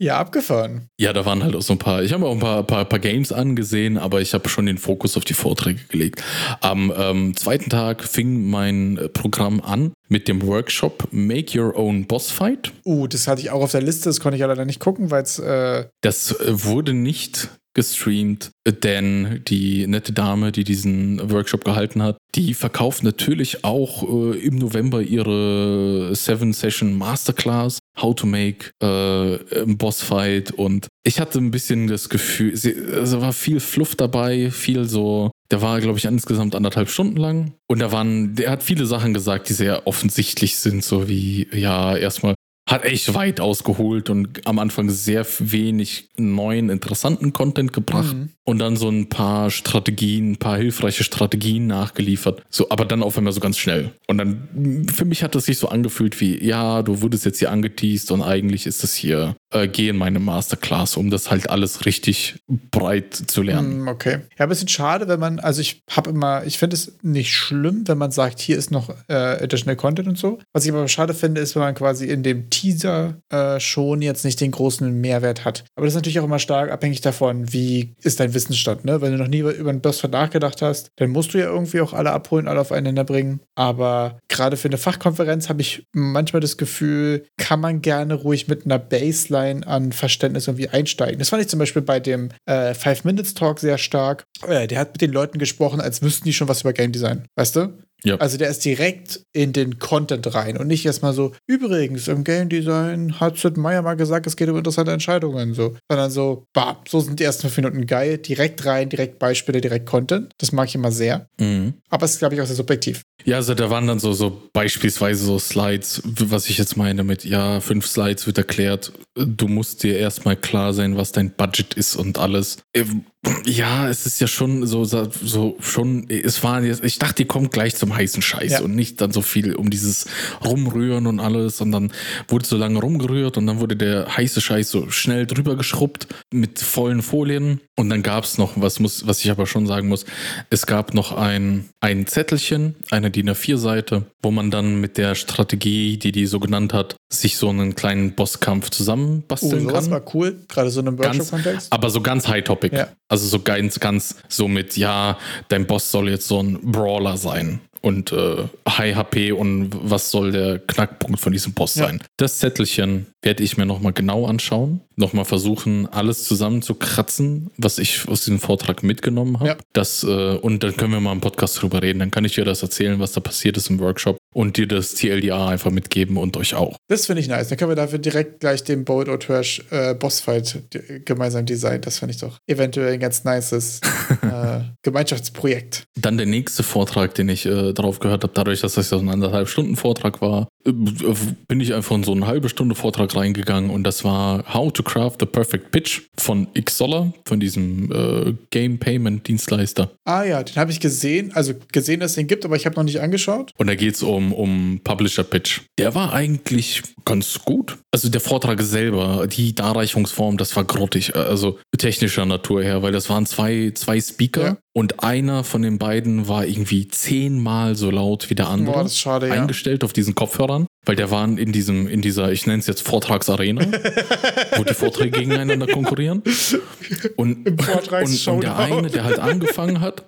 Ja, abgefahren. ja, da waren halt auch so ein paar. Ich habe auch ein paar, paar, paar Games angesehen, aber ich habe schon den Fokus auf die Vorträge gelegt. Am ähm, zweiten Tag fing mein äh, Programm an mit dem Workshop Make Your Own Boss Fight. Uh, das hatte ich auch auf der Liste, das konnte ich ja leider nicht gucken, weil es äh, Das äh, wurde nicht gestreamt, denn die nette Dame, die diesen Workshop gehalten hat, die verkauft natürlich auch äh, im November ihre Seven Session Masterclass How to Make äh, a Boss Fight und ich hatte ein bisschen das Gefühl, sie, also war viel Fluff dabei, viel so der war, glaube ich, insgesamt anderthalb Stunden lang. Und da waren, der hat viele Sachen gesagt, die sehr offensichtlich sind, so wie, ja, erstmal hat echt weit ausgeholt und am Anfang sehr wenig neuen, interessanten Content gebracht mhm. und dann so ein paar Strategien, ein paar hilfreiche Strategien nachgeliefert. So, aber dann auf einmal so ganz schnell. Und dann, für mich hat es sich so angefühlt wie, ja, du wurdest jetzt hier angeteased und eigentlich ist das hier, äh, geh in meine Masterclass, um das halt alles richtig breit zu lernen. Mhm, okay. Ja, ein bisschen schade, wenn man, also ich habe immer, ich finde es nicht schlimm, wenn man sagt, hier ist noch äh, additional Content und so. Was ich aber schade finde, ist, wenn man quasi in dem Teaser äh, schon jetzt nicht den großen Mehrwert hat. Aber das ist natürlich auch immer stark abhängig davon, wie ist dein Wissensstand. Ne? Wenn du noch nie über einen Burstford nachgedacht hast, dann musst du ja irgendwie auch alle abholen, alle aufeinander bringen. Aber gerade für eine Fachkonferenz habe ich manchmal das Gefühl, kann man gerne ruhig mit einer Baseline an Verständnis irgendwie einsteigen. Das fand ich zum Beispiel bei dem äh, Five Minutes Talk sehr stark. Äh, der hat mit den Leuten gesprochen, als wüssten die schon was über Game Design. Weißt du? Ja. Also der ist direkt in den Content rein und nicht erstmal so, übrigens, im Game Design hat Sid Meier mal gesagt, es geht um interessante Entscheidungen, so. Sondern so, bam, so sind die ersten fünf Minuten geil, direkt rein, direkt Beispiele, direkt Content. Das mag ich immer sehr. Mhm. Aber es ist, glaube ich, auch sehr subjektiv. Ja, also da waren dann so, so beispielsweise so Slides, was ich jetzt meine mit, ja, fünf Slides wird erklärt, du musst dir erstmal klar sein, was dein Budget ist und alles. Ähm, ja, es ist ja schon so, so schon, es war jetzt, ich dachte, die kommt gleich zum heißen Scheiß ja. und nicht dann so viel um dieses Rumrühren und alles und dann wurde so lange rumgerührt und dann wurde der heiße Scheiß so schnell drüber geschrubbt mit vollen Folien und dann gab es noch, was muss, was ich aber schon sagen muss, es gab noch ein, ein Zettelchen, eine DIN A4-Seite, wo man dann mit der Strategie, die die so genannt hat, sich so einen kleinen Bosskampf zusammenbasteln oh, kann. Das war cool, gerade so in einem Workshop-Kontext. Aber so ganz High-Topic. Ja. Also so ganz, ganz so mit, ja, dein Boss soll jetzt so ein Brawler sein und äh, High HP und was soll der Knackpunkt von diesem Boss ja. sein. Das Zettelchen werde ich mir nochmal genau anschauen, nochmal versuchen, alles zusammenzukratzen, was ich aus diesem Vortrag mitgenommen habe. Ja. Das, äh, und dann können wir mal im Podcast drüber reden. Dann kann ich dir das erzählen, was da passiert ist im Workshop und dir das TLDA einfach mitgeben und euch auch. Das finde ich nice. Dann können wir dafür direkt gleich den Bold or Trash äh, Bossfight gemeinsam designen. Das finde ich doch eventuell ein ganz nices äh, Gemeinschaftsprojekt. Dann der nächste Vortrag, den ich äh, darauf gehört habe, dadurch, dass das so ein anderthalb Stunden Vortrag war, äh, bin ich einfach in so eine halbe Stunde Vortrag reingegangen und das war How to Craft the Perfect Pitch von Xsoller, von diesem äh, Game Payment Dienstleister. Ah ja, den habe ich gesehen, also gesehen, dass es den gibt, aber ich habe noch nicht angeschaut. Und da geht es um, um Publisher Pitch. Der war eigentlich ganz gut. Also der Vortrag selber, die Darreichungsform, das war grottig, also technischer Natur her, weil das waren zwei, zwei Speaker ja. und einer von den beiden war irgendwie zehnmal so laut wie der andere. Boah, das ist schade, eingestellt ja. auf diesen fordern weil der waren in diesem, in dieser, ich nenne es jetzt Vortragsarena, wo die Vorträge gegeneinander konkurrieren. Und, und, und, der eine, der halt angefangen hat,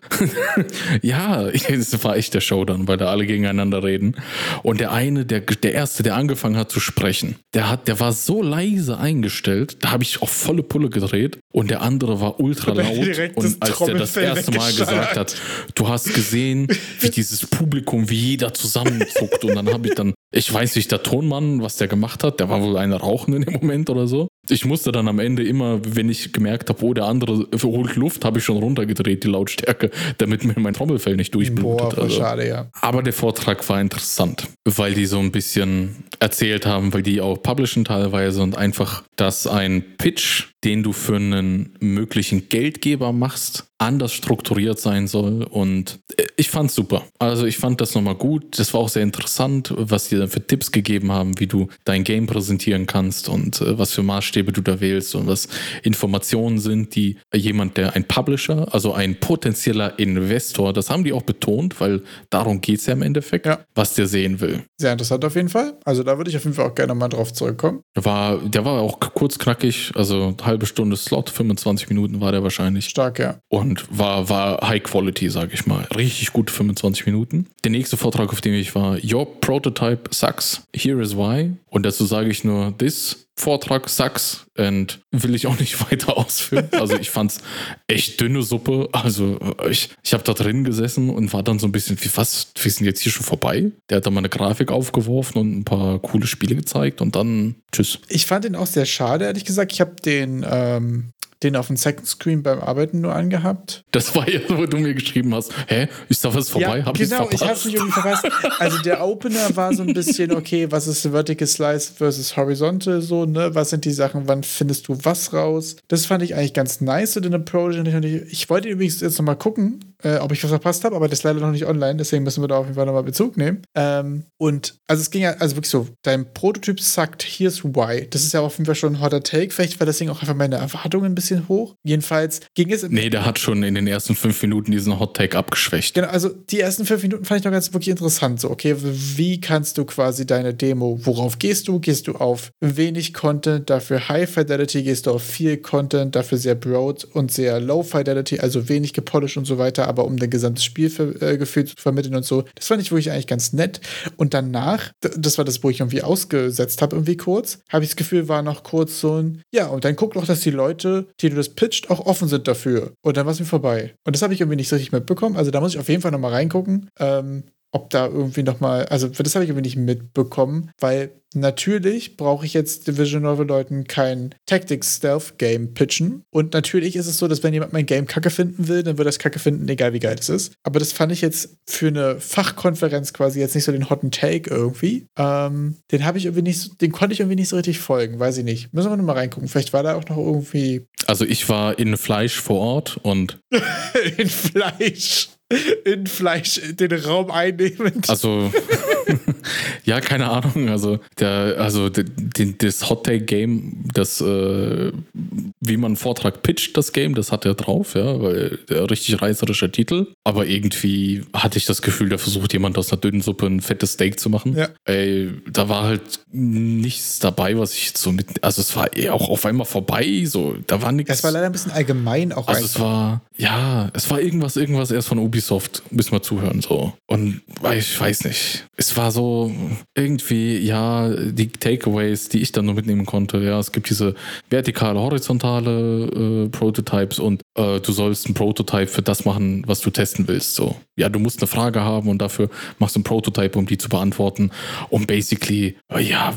ja, es war echt der Showdown, weil da alle gegeneinander reden. Und der eine, der, der erste, der angefangen hat zu sprechen, der hat, der war so leise eingestellt, da habe ich auf volle Pulle gedreht und der andere war ultra laut. Und als der das erste Mal gesagt hat, du hast gesehen, wie dieses Publikum, wie jeder zusammenzuckt. Und dann habe ich dann, ich weiß nicht, der Tonmann, was der gemacht hat, der war wohl eine Rauchen in dem Moment oder so. Ich musste dann am Ende immer, wenn ich gemerkt habe, oh, der andere holt Luft, habe ich schon runtergedreht, die Lautstärke, damit mir mein Trommelfell nicht durchblutet. Boah, also. schade, ja. Aber der Vortrag war interessant, weil die so ein bisschen erzählt haben, weil die auch publishen teilweise und einfach, dass ein Pitch, den du für einen möglichen Geldgeber machst, anders strukturiert sein soll. Und äh, ich fand's super. Also ich fand das nochmal gut. Das war auch sehr interessant, was die dann für Tipps gegeben haben, wie du dein Game präsentieren kannst und äh, was für Maßstäbe du da wählst und was Informationen sind, die jemand, der ein Publisher, also ein potenzieller Investor, das haben die auch betont, weil darum geht's ja im Endeffekt, ja. was der sehen will. Sehr interessant auf jeden Fall. Also da würde ich auf jeden Fall auch gerne mal drauf zurückkommen. War, der war auch kurz knackig, also halbe Stunde Slot, 25 Minuten war der wahrscheinlich. Stark, ja. Und und war, war High Quality, sage ich mal. Richtig gut 25 Minuten. Der nächste Vortrag, auf dem ich war, Your Prototype Sucks. Here is why. Und dazu sage ich nur, this Vortrag sucks und will ich auch nicht weiter ausführen. Also ich fand's echt dünne Suppe. Also ich, ich habe da drin gesessen und war dann so ein bisschen, wie was, wir sind jetzt hier schon vorbei. Der hat dann mal eine Grafik aufgeworfen und ein paar coole Spiele gezeigt und dann tschüss. Ich fand ihn auch sehr schade, ehrlich gesagt. Ich habe den ähm, den auf dem Second Screen beim Arbeiten nur angehabt. Das war ja, wo du mir geschrieben hast, hä, ist da was vorbei? Ja, hab genau, ich hab's nicht irgendwie verpasst. Also der Opener war so ein bisschen, okay, was ist Vertical Slice versus Horizontal so, ne? Was sind die Sachen, wann findest du was raus? Das fand ich eigentlich ganz nice, so den Approach. Und ich, ich wollte übrigens jetzt nochmal gucken, äh, ob ich was verpasst habe, aber das ist leider noch nicht online, deswegen müssen wir da auf jeden Fall nochmal Bezug nehmen. Ähm, und also es ging ja, also wirklich so, dein Prototyp sagt, here's why. Das ist ja auf jeden Fall schon ein hotter Take. Vielleicht war deswegen auch einfach meine Erwartungen ein bisschen hoch. Jedenfalls ging es. Nee, der hat schon in den ersten fünf Minuten diesen Hot Take abgeschwächt. Genau, also die ersten fünf Minuten fand ich noch ganz wirklich interessant. So, okay, wie kannst du quasi deine Demo, worauf gehst du? Gehst du auf wenig Content, dafür High Fidelity, gehst du auf viel Content, dafür sehr broad und sehr Low Fidelity, also wenig gepolished und so weiter, aber um dein gesamtes Spielgefühl zu vermitteln und so. Das fand ich wirklich eigentlich ganz nett. Und danach, das war das, wo ich irgendwie ausgesetzt habe, irgendwie kurz, habe ich das Gefühl, war noch kurz so ein, ja, und dann guck doch, dass die Leute, die du das pitcht, auch offen sind dafür. Und dann war es mir vorbei. Und das habe ich irgendwie nicht so richtig mitbekommen. Also da muss ich auf jeden Fall nochmal reingucken. Ähm, ob da irgendwie nochmal, also das habe ich irgendwie nicht mitbekommen, weil natürlich brauche ich jetzt Division Novel Leuten kein Tactics Stealth Game pitchen. Und natürlich ist es so, dass wenn jemand mein Game kacke finden will, dann wird er es kacke finden, egal wie geil es ist. Aber das fand ich jetzt für eine Fachkonferenz quasi jetzt nicht so den hotten Take irgendwie. Ähm, den habe ich irgendwie nicht, den konnte ich irgendwie nicht so richtig folgen, weiß ich nicht. Müssen wir nochmal reingucken. Vielleicht war da auch noch irgendwie. Also ich war in Fleisch vor Ort und. in Fleisch in Fleisch den Raum einnehmend. Also, ja, keine Ahnung. Also, der, also den, das Hot Take Game, das, äh, wie man einen Vortrag pitcht, das Game, das hat er drauf, ja, weil der richtig reißerischer Titel. Aber irgendwie hatte ich das Gefühl, da versucht jemand aus einer dünnen Suppe ein fettes Steak zu machen. Ja. Ey, da war halt nichts dabei, was ich so mit, also es war eh auch auf einmal vorbei, so, da war nichts. Es war leider ein bisschen allgemein auch. Also es war, ja, es war irgendwas, irgendwas erst von Ubisoft, müssen wir zuhören, so. Und ich weiß nicht. Es war so irgendwie, ja, die Takeaways, die ich dann nur mitnehmen konnte, ja, es gibt diese vertikale, horizontale äh, Prototypes und äh, du sollst ein Prototype für das machen, was du testen willst, so. Ja, du musst eine Frage haben und dafür machst du ein Prototype, um die zu beantworten. Und basically, äh, ja,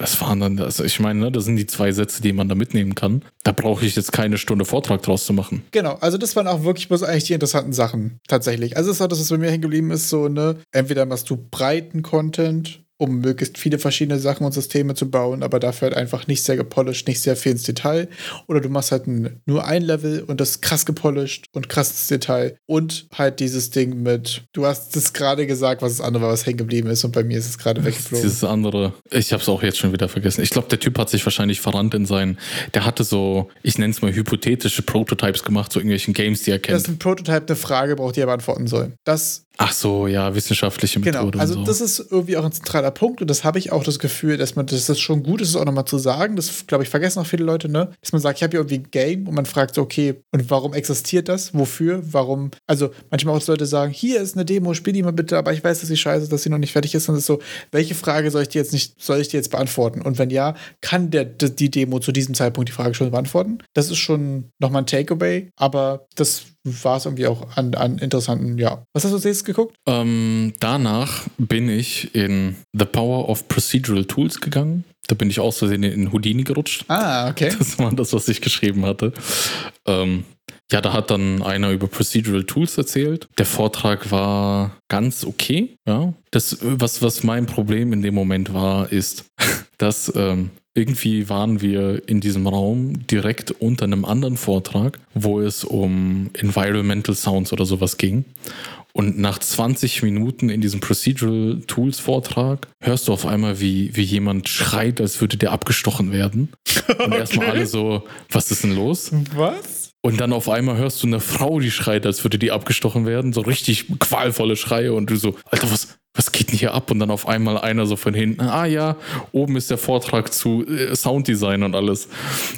das waren dann, also ich meine, ne, das sind die zwei Sätze, die man da mitnehmen kann. Da brauche ich jetzt keine Stunde Vortrag draus zu machen. Genau, also das waren auch wirklich bloß eigentlich die interessanten Sachen, tatsächlich. Also es ist auch das, was bei mir hängen geblieben ist, so, ne, entweder machst du breiten Content um möglichst viele verschiedene Sachen und Systeme zu bauen, aber dafür halt einfach nicht sehr gepolished, nicht sehr viel ins Detail. Oder du machst halt nur ein Level und das krass gepolished und krass ins Detail. Und halt dieses Ding mit, du hast es gerade gesagt, was das andere war, was hängen geblieben ist und bei mir ist es gerade weggeflogen. Dieses andere, ich habe es auch jetzt schon wieder vergessen. Ich glaube, der Typ hat sich wahrscheinlich verrannt in seinen, der hatte so, ich nenne es mal hypothetische Prototypes gemacht, so irgendwelchen Games, die er kennt. Das ist ein Prototype, eine Frage braucht, die er beantworten soll. Das Ach so, ja, wissenschaftliche Methode. Genau, also so. das ist irgendwie auch ein zentraler Punkt und das habe ich auch das Gefühl, dass man, dass das schon gut ist, auch nochmal zu sagen. Das, glaube ich, vergessen auch viele Leute, ne? Dass man sagt, ich habe hier irgendwie ein Game und man fragt so, okay, und warum existiert das? Wofür? Warum? Also manchmal auch Leute sagen, hier ist eine Demo, spiel die mal bitte, aber ich weiß, dass sie scheiße ist, dass sie noch nicht fertig ist. Und es ist so, welche Frage soll ich dir jetzt nicht, soll ich dir jetzt beantworten? Und wenn ja, kann der, die Demo zu diesem Zeitpunkt die Frage schon beantworten? Das ist schon nochmal ein Takeaway, aber das war es irgendwie auch an, an interessanten, ja. Was hast du jetzt geguckt? Ähm, danach bin ich in The Power of Procedural Tools gegangen. Da bin ich aus Versehen in Houdini gerutscht. Ah, okay. Das war das, was ich geschrieben hatte. Ähm, ja, da hat dann einer über Procedural Tools erzählt. Der Vortrag war ganz okay. Ja. Das, was, was mein Problem in dem Moment war, ist, dass ähm, irgendwie waren wir in diesem Raum direkt unter einem anderen Vortrag, wo es um Environmental Sounds oder sowas ging. Und nach 20 Minuten in diesem Procedural Tools Vortrag hörst du auf einmal, wie, wie jemand schreit, als würde der abgestochen werden. Und erstmal alle so, was ist denn los? Was? Und dann auf einmal hörst du eine Frau, die schreit, als würde die abgestochen werden. So richtig qualvolle Schreie. Und du so, Alter, was, was geht denn hier ab? Und dann auf einmal einer so von hinten, ah ja, oben ist der Vortrag zu äh, Sounddesign und alles.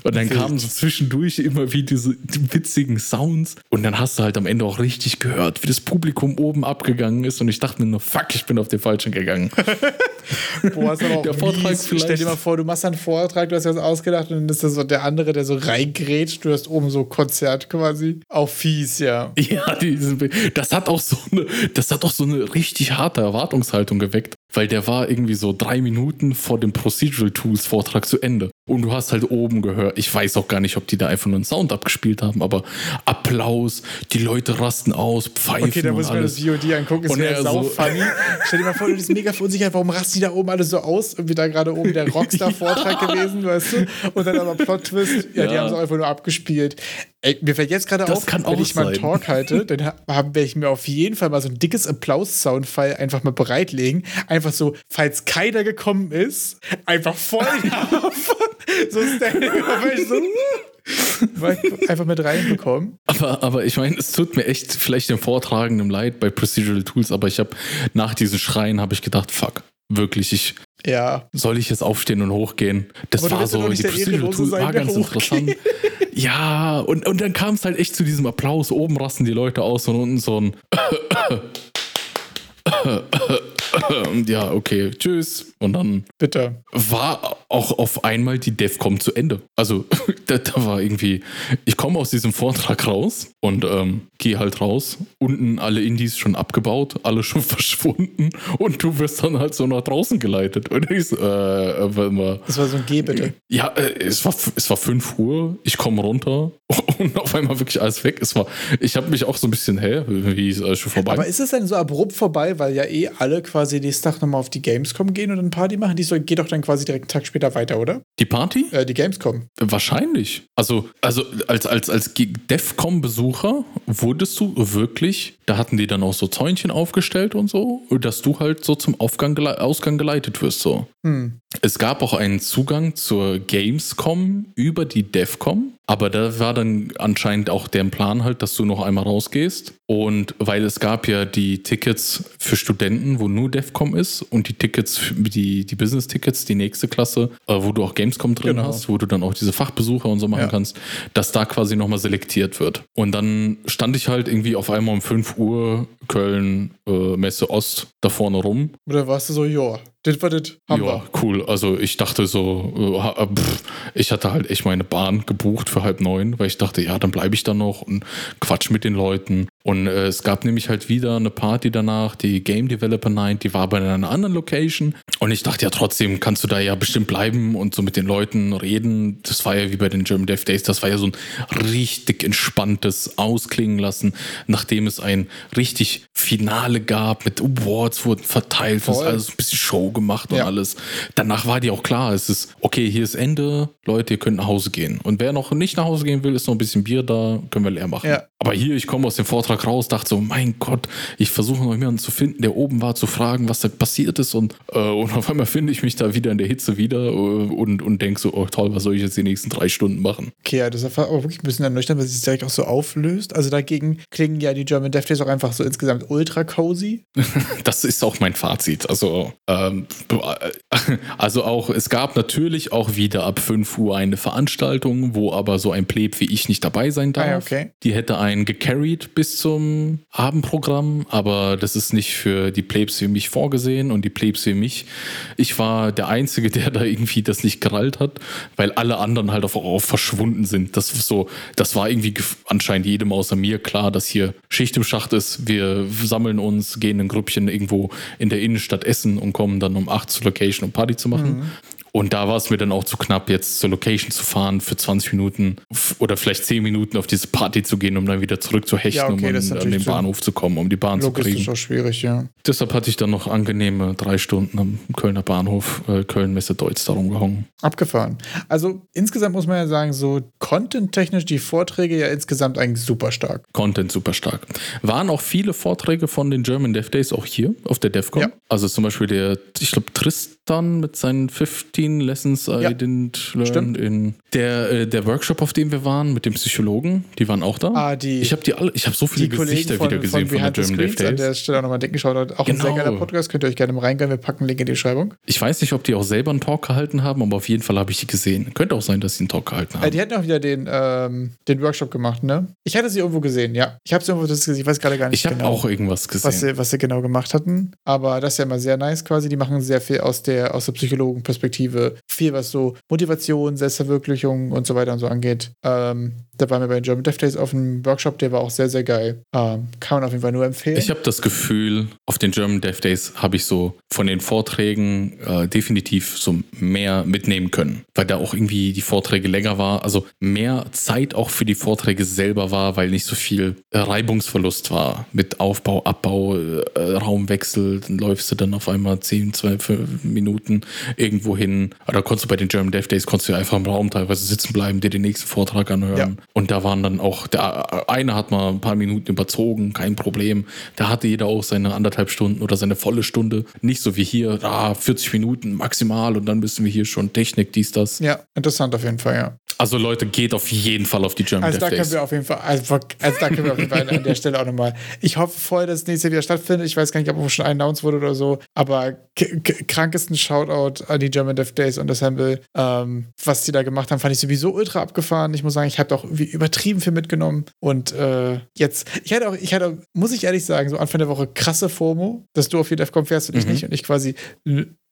Und dann kamen so zwischendurch immer wie diese die witzigen Sounds. Und dann hast du halt am Ende auch richtig gehört, wie das Publikum oben abgegangen ist. Und ich dachte mir nur, fuck, ich bin auf den falschen gegangen. Boah, ist aber auch Der Vortrag mies. vielleicht. Stell dir mal vor, du machst einen Vortrag, du hast dir was ausgedacht und dann ist das so der andere, der so reingrätscht. Du hast oben so Konzert quasi. Auch fies, ja. Ja, diesen, das hat auch so eine, das hat auch so eine richtig harte Erwartungshaltung geweckt, weil der war irgendwie so drei Minuten vor dem Procedural Tools Vortrag zu Ende. Und du hast halt oben gehört, ich weiß auch gar nicht, ob die da einfach nur einen Sound abgespielt haben, aber Applaus, die Leute rasten aus, pfeifen Okay, da muss ich mir das VOD angucken. Ist er sau so- funny. Stell dir mal vor, du bist mega verunsichert. Warum rasten die da oben alle so aus? Irgendwie da gerade oben der Rockstar-Vortrag gewesen, weißt du? Und dann aber Plot-Twist. Ja, die Ja. haben es einfach nur abgespielt. Ey, mir fällt jetzt gerade auf, wenn ich mal einen sein. Talk halte, dann werde ich mir auf jeden Fall mal so ein dickes Applaus-Soundfile einfach mal bereitlegen. Einfach so, falls keiner gekommen ist, einfach voll so Standing so einfach mit reinbekommen. Aber, aber ich meine, es tut mir echt vielleicht dem Vortragenden leid bei Procedural Tools, aber ich habe nach diesen Schreien habe ich gedacht, fuck, wirklich, ich Ja, soll ich jetzt aufstehen und hochgehen? Das war so, die sein, war der ganz interessant. Ja, und, und dann kam es halt echt zu diesem Applaus. Oben rasten die Leute aus und unten so ein ja, okay, tschüss. Und dann bitte. war auch auf einmal die DEFCOM zu Ende. Also da, da war irgendwie, ich komme aus diesem Vortrag raus und ähm, gehe halt raus. Unten alle Indies schon abgebaut, alle schon verschwunden und du wirst dann halt so nach draußen geleitet. Und ich so, äh, äh, warte mal. Das war so ein Geh bitte. Ja, äh, es war, es war 5 Uhr, ich komme runter und auf einmal wirklich alles weg. Es war, ich habe mich auch so ein bisschen, hä, wie ist alles schon vorbei? Aber ist es denn so abrupt vorbei, weil ja eh alle quasi nächsten Tag nochmal auf die Gamescom gehen und dann Party machen? Die soll, geht doch dann quasi direkt einen Tag später weiter, oder? die Party? Äh, die Gamescom. Wahrscheinlich. Also, also als, als, als DEFCOM-Besucher wurdest du wirklich, da hatten die dann auch so Zäunchen aufgestellt und so, dass du halt so zum Aufgang, Ausgang geleitet wirst. So. Hm. Es gab auch einen Zugang zur Gamescom über die DEFCOM, aber da war dann anscheinend auch deren Plan halt, dass du noch einmal rausgehst. Und weil es gab ja die Tickets für Studenten, wo nur DEFCOM ist und die Tickets, die, die Business-Tickets, die nächste Klasse, äh, wo du auch Gamescom drin Genau. hast, wo du dann auch diese Fachbesucher und so machen Ja. kannst, dass da quasi nochmal selektiert wird. Und dann stand ich halt irgendwie auf einmal um 5 Uhr Köln äh, Messe Ost da vorne rum Oder warst du so, ja, das war das, haben ja, cool. Also ich dachte so, äh, pff, ich hatte halt echt meine Bahn gebucht für halb neun, weil ich dachte, ja, dann bleibe ich da noch und quatsch mit den Leuten. Und äh, es gab nämlich halt wieder eine Party danach, die Game Developer Night, die war aber in einer anderen Location. Und ich dachte ja trotzdem, kannst du da ja bestimmt bleiben und so mit den Leuten reden. Das war ja wie bei den German Dev Days, das war ja so ein richtig entspanntes Ausklingen lassen, nachdem es ein richtig Finale gab mit Awards wurden verteilt, ist alles ein bisschen Show gemacht und Ja. alles. Danach war dir auch klar, es ist, okay, hier ist Ende, Leute, ihr könnt nach Hause gehen. Und wer noch nicht nach Hause gehen will, ist noch ein bisschen Bier da, können wir leer machen. Ja. Aber hier, ich komme aus dem Vortrag raus, dachte so, mein Gott, ich versuche noch jemanden zu finden, der oben war, zu fragen, was da passiert ist. Und, äh, und auf einmal finde ich mich da wieder in der Hitze wieder äh, und, und denke so, oh toll, was soll ich jetzt die nächsten drei Stunden machen? Okay, ja, das ist aber wirklich ein bisschen ernüchternd, weil es sich direkt auch so auflöst. Also dagegen klingen ja die German Dev Days auch einfach so insgesamt ultra cozy. Das ist auch mein Fazit. Also, ähm, also auch, es gab natürlich auch wieder ab 5 Uhr eine Veranstaltung, wo aber so ein Pleb wie ich nicht dabei sein darf. Ah, okay. Die hätte einen gecarried bis zum Abendprogramm, aber das ist nicht für die Plebs wie mich vorgesehen und die Plebs wie mich. Ich war der Einzige, der da irgendwie das nicht gerallt hat, weil alle anderen halt auch, auch verschwunden sind. Das so, das war irgendwie anscheinend jedem außer mir klar, dass hier Schicht im Schacht ist. Wir sammeln uns, gehen in Grüppchen irgendwo in der Innenstadt essen und kommen dann um 8 zur Location, um Party zu machen. Und da war es mir dann auch zu knapp, jetzt zur Location zu fahren für 20 Minuten oder vielleicht 10 Minuten auf diese Party zu gehen, um dann wieder zurück zu hechten, Ja, okay, um das ist an, an den Bahnhof zu kommen, um die Bahn zu kriegen. auch schwierig, ja. Deshalb hatte ich dann noch angenehme drei Stunden am Kölner Bahnhof, äh, Köln-Messe Deutz, da rumgehangen. Abgefahren. Also insgesamt muss man ja sagen, so content-technisch die Vorträge ja insgesamt eigentlich super stark. Content super stark. Waren auch viele Vorträge von den German Dev Days auch hier auf der DevCon. Ja. Also zum Beispiel der, ich glaube, Tristan mit seinen Routine Lessons I Ja. didn't learn Stimmt. in der, äh, der Workshop, auf dem wir waren mit dem Psychologen, die waren auch da. Ah, die, ich habe die alle, ich habe so viele Gesichter von, wieder gesehen von von, der German Dev Screens, an der. Stelle auch nochmal dicken Shoutout. Auch ein sehr Genau. geiler Podcast, könnt ihr euch gerne mal reingehen. Wir packen einen Link in die Beschreibung. Ich weiß nicht, ob die auch selber einen Talk gehalten haben, aber auf jeden Fall habe ich die gesehen. Könnte auch sein, dass sie einen Talk gehalten Äh, haben. die hatten auch wieder den, ähm, den Workshop gemacht, ne? Ich hatte sie irgendwo gesehen, ja. Ich habe sie irgendwo, das, ich weiß gerade gar nicht Ich habe genau. auch irgendwas gesehen. was sie, was sie genau gemacht hatten. Aber das ist ja immer sehr nice quasi. Die machen sehr viel aus der, aus der Psychologenperspektive. Viel, was so Motivation, Selbstverwirklichung und so weiter und so angeht. Ähm, da waren wir bei den German Dev Days auf einem Workshop, der war auch sehr, sehr geil. Ähm, kann man auf jeden Fall nur empfehlen. Ich habe das Gefühl, auf den German Dev Days habe ich so von den Vorträgen äh, definitiv so mehr mitnehmen können, weil da auch irgendwie die Vorträge länger war, also mehr Zeit auch für die Vorträge selber war, weil nicht so viel Reibungsverlust war mit Aufbau, Abbau, äh, Raumwechsel, dann läufst du dann auf einmal 10, 12 Minuten irgendwo hin. Oder konntest du bei den German Dev Days konntest du einfach im Raum teilweise sitzen bleiben, dir den nächsten Vortrag anhören. Ja. Und da waren dann auch, der eine hat mal ein paar Minuten überzogen, kein Problem. Da hatte jeder auch seine anderthalb Stunden oder seine volle Stunde. Nicht so wie hier, ah, 40 Minuten maximal und dann müssen wir hier schon Technik, dies, das. ja, interessant auf jeden Fall, ja. Also Leute, geht auf jeden Fall auf die German Also Dev da können Days. wir auf jeden Fall, also, also da können wir auf jeden Fall an der Stelle auch nochmal. Ich hoffe voll, dass es nächstes Jahr wieder stattfindet. Ich weiß gar nicht, ob schon announced wurde oder so, aber krankesten Shoutout an die German Dev Days und Assemble. Ähm, was die da gemacht haben, fand ich sowieso ultra abgefahren. Ich muss sagen, ich habe auch irgendwie übertrieben viel mitgenommen. Und äh, jetzt, ich hatte auch, ich hatte, auch, muss ich ehrlich sagen, so Anfang der Woche krasse FOMO, dass du auf die DEFCON fährst und ich Mhm. nicht und ich quasi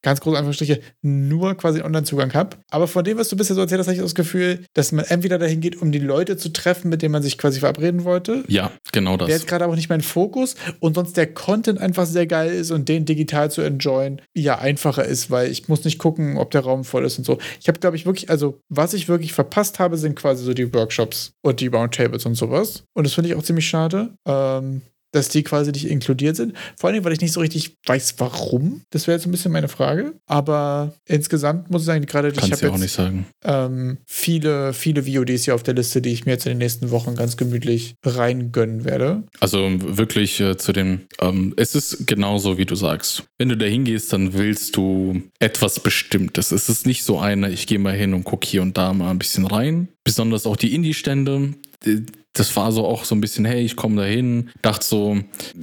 ganz große Anführungsstriche, nur quasi Online-Zugang habe. Aber von dem, was du bisher so erzählt hast, habe ich das Gefühl, dass man entweder dahin geht, um die Leute zu treffen, mit denen man sich quasi verabreden wollte. Ja, genau Der das. ist gerade aber nicht mein Fokus und sonst der Content einfach sehr geil ist und den digital zu enjoyen ja einfacher ist, weil ich muss nicht gucken, ob der Raum voll ist und so. Ich habe, glaube ich, wirklich, also was ich wirklich verpasst habe, sind quasi so die Workshops und die Roundtables und sowas. Und das finde ich auch ziemlich schade. Ähm, dass die quasi nicht inkludiert sind. Vor allem, weil ich nicht so richtig weiß, warum. Das wäre jetzt ein bisschen meine Frage. Aber insgesamt muss ich sagen, gerade ich habe ja auch jetzt nicht sagen. ähm, viele, viele VODs hier auf der Liste, die ich mir jetzt in den nächsten Wochen ganz gemütlich reingönnen werde. Also wirklich äh, zu den, ähm, es ist genauso, wie du sagst. Wenn du da hingehst, dann willst du etwas Bestimmtes. Es ist nicht so eine, ich gehe mal hin und gucke hier und da mal ein bisschen rein. Besonders auch die Indie-Stände. Das war so auch so ein bisschen, hey, ich komme da hin, dachte so,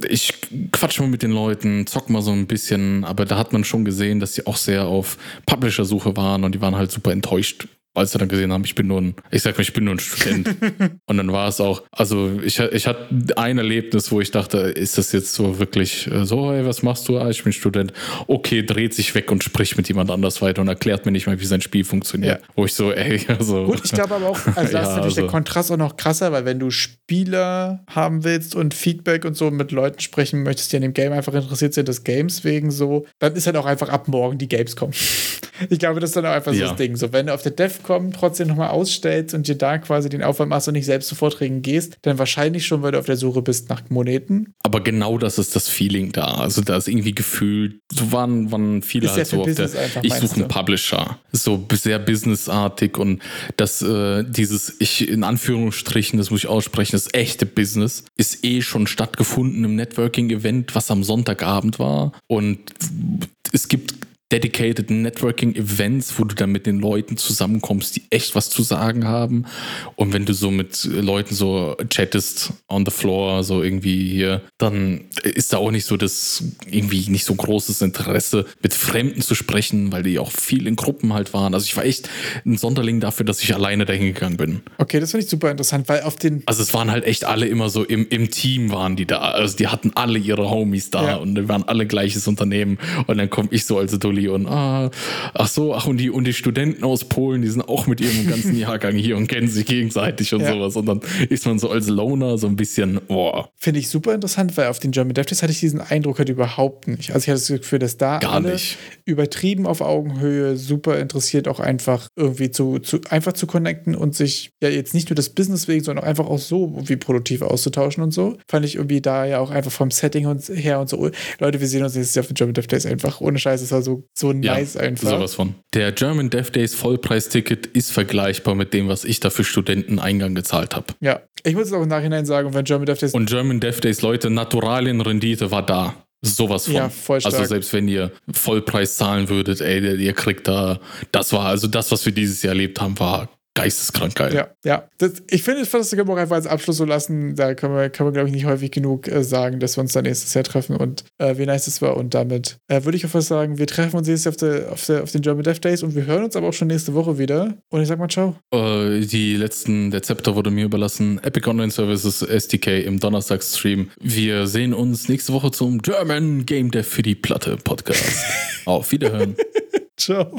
ich quatsch mal mit den Leuten, zock mal so ein bisschen, aber da hat man schon gesehen, dass sie auch sehr auf Publisher-Suche waren und die waren halt super enttäuscht, als sie dann gesehen haben, ich bin nur ein, ich sag mal, ich bin nur ein Student. Und dann war es auch, also ich, ich hatte ein Erlebnis, wo ich dachte, ist das jetzt so wirklich äh, so, hey, was machst du? Ah, ich bin Student. Okay, dreht sich weg und spricht mit jemand anders weiter und erklärt mir nicht mal, wie sein Spiel funktioniert. Ja. Wo ich so, ey, also. Gut, ich glaube aber auch, also da ist Ja, natürlich der also- Kontrast auch noch krasser, weil wenn du Spieler haben willst und Feedback und so mit Leuten sprechen möchtest, die an dem Game einfach interessiert sind, des Games wegen so, dann ist halt auch einfach ab morgen die Games kommen. Ich glaube, das ist dann auch einfach so Ja. das Ding. So, wenn du auf der DEFCON trotzdem nochmal ausstellst und dir da quasi den Aufwand machst und nicht selbst zu Vorträgen gehst, dann wahrscheinlich schon, weil du auf der Suche bist nach Moneten. Aber genau das ist das Feeling da. Also da ist irgendwie gefühlt, so waren, waren viele Ist halt so auf der, einfach, ich suche einen? Publisher. So sehr businessartig und das, äh, dieses, ich in Anführungsstrichen, das muss ich aussprechen, das echte Business ist eh schon stattgefunden im Networking-Event, was am Sonntagabend war. Und es gibt dedicated Networking-Events, wo du dann mit den Leuten zusammenkommst, die echt was zu sagen haben. Und wenn du so mit Leuten so chattest on the floor, so irgendwie hier, dann ist da auch nicht so das irgendwie nicht so großes Interesse, mit Fremden zu sprechen, weil die auch viel in Gruppen halt waren. Also ich war echt ein Sonderling dafür, dass ich alleine dahin gegangen bin. Okay, das finde ich super interessant, weil auf den Also es waren halt echt alle immer so im, im Team waren die da. Also die hatten alle ihre Homies da Ja. und die waren alle gleiches Unternehmen. Und dann komme ich so als Dulli und ah, ach so, ach und die und die Studenten aus Polen, die sind auch mit ihrem ganzen Jahrgang hier und kennen sich gegenseitig und Ja. sowas. Und dann ist man so als Loner so ein bisschen, boah, Finde ich super interessant, weil auf den German Days hatte ich diesen Eindruck halt überhaupt nicht. Also ich hatte das Gefühl, dass da Gar alle nicht. übertrieben auf Augenhöhe, super interessiert, auch einfach irgendwie zu, zu einfach zu connecten und sich ja jetzt nicht nur das Business wegen, sondern auch einfach auch so wie produktiv auszutauschen und so. Fand ich irgendwie da ja auch einfach vom Setting her und so. Leute, wir sehen uns nächstes Jahr auf den German Dev Days einfach. Ohne Scheiß, es war so, so ja, nice einfach. sowas von. Der German Dev Days Vollpreisticket ist vergleichbar mit dem, was ich da für Studenteneingang gezahlt habe. Ja, ich muss es auch im Nachhinein sagen, wenn German Dev Days Und German Dev Days, Leute, Naturalienrendite war da. Sowas von. Ja, voll stark. Also selbst wenn ihr Vollpreis zahlen würdet, ey, ihr kriegt da, das war, also das, was wir dieses Jahr erlebt haben, war geisteskrank geil. Ja, ja. Das, ich finde, das können wir auch einfach als Abschluss so lassen. Da können wir, kann man, glaube ich, nicht häufig genug äh, sagen, dass wir uns dann nächstes Jahr treffen und äh, wie nice das war. Und damit äh, würde ich auch was sagen, wir treffen uns nächstes Jahr auf, der, auf, der, auf den German Dev Days und wir hören uns aber auch schon nächste Woche wieder. Und ich sag mal ciao. Äh, die letzten, der Zepter wurde mir überlassen. Epic Online Services SDK im Donnerstagsstream. Wir sehen uns nächste Woche zum German Game Dev für die Platte Podcast. auf Wiederhören. ciao.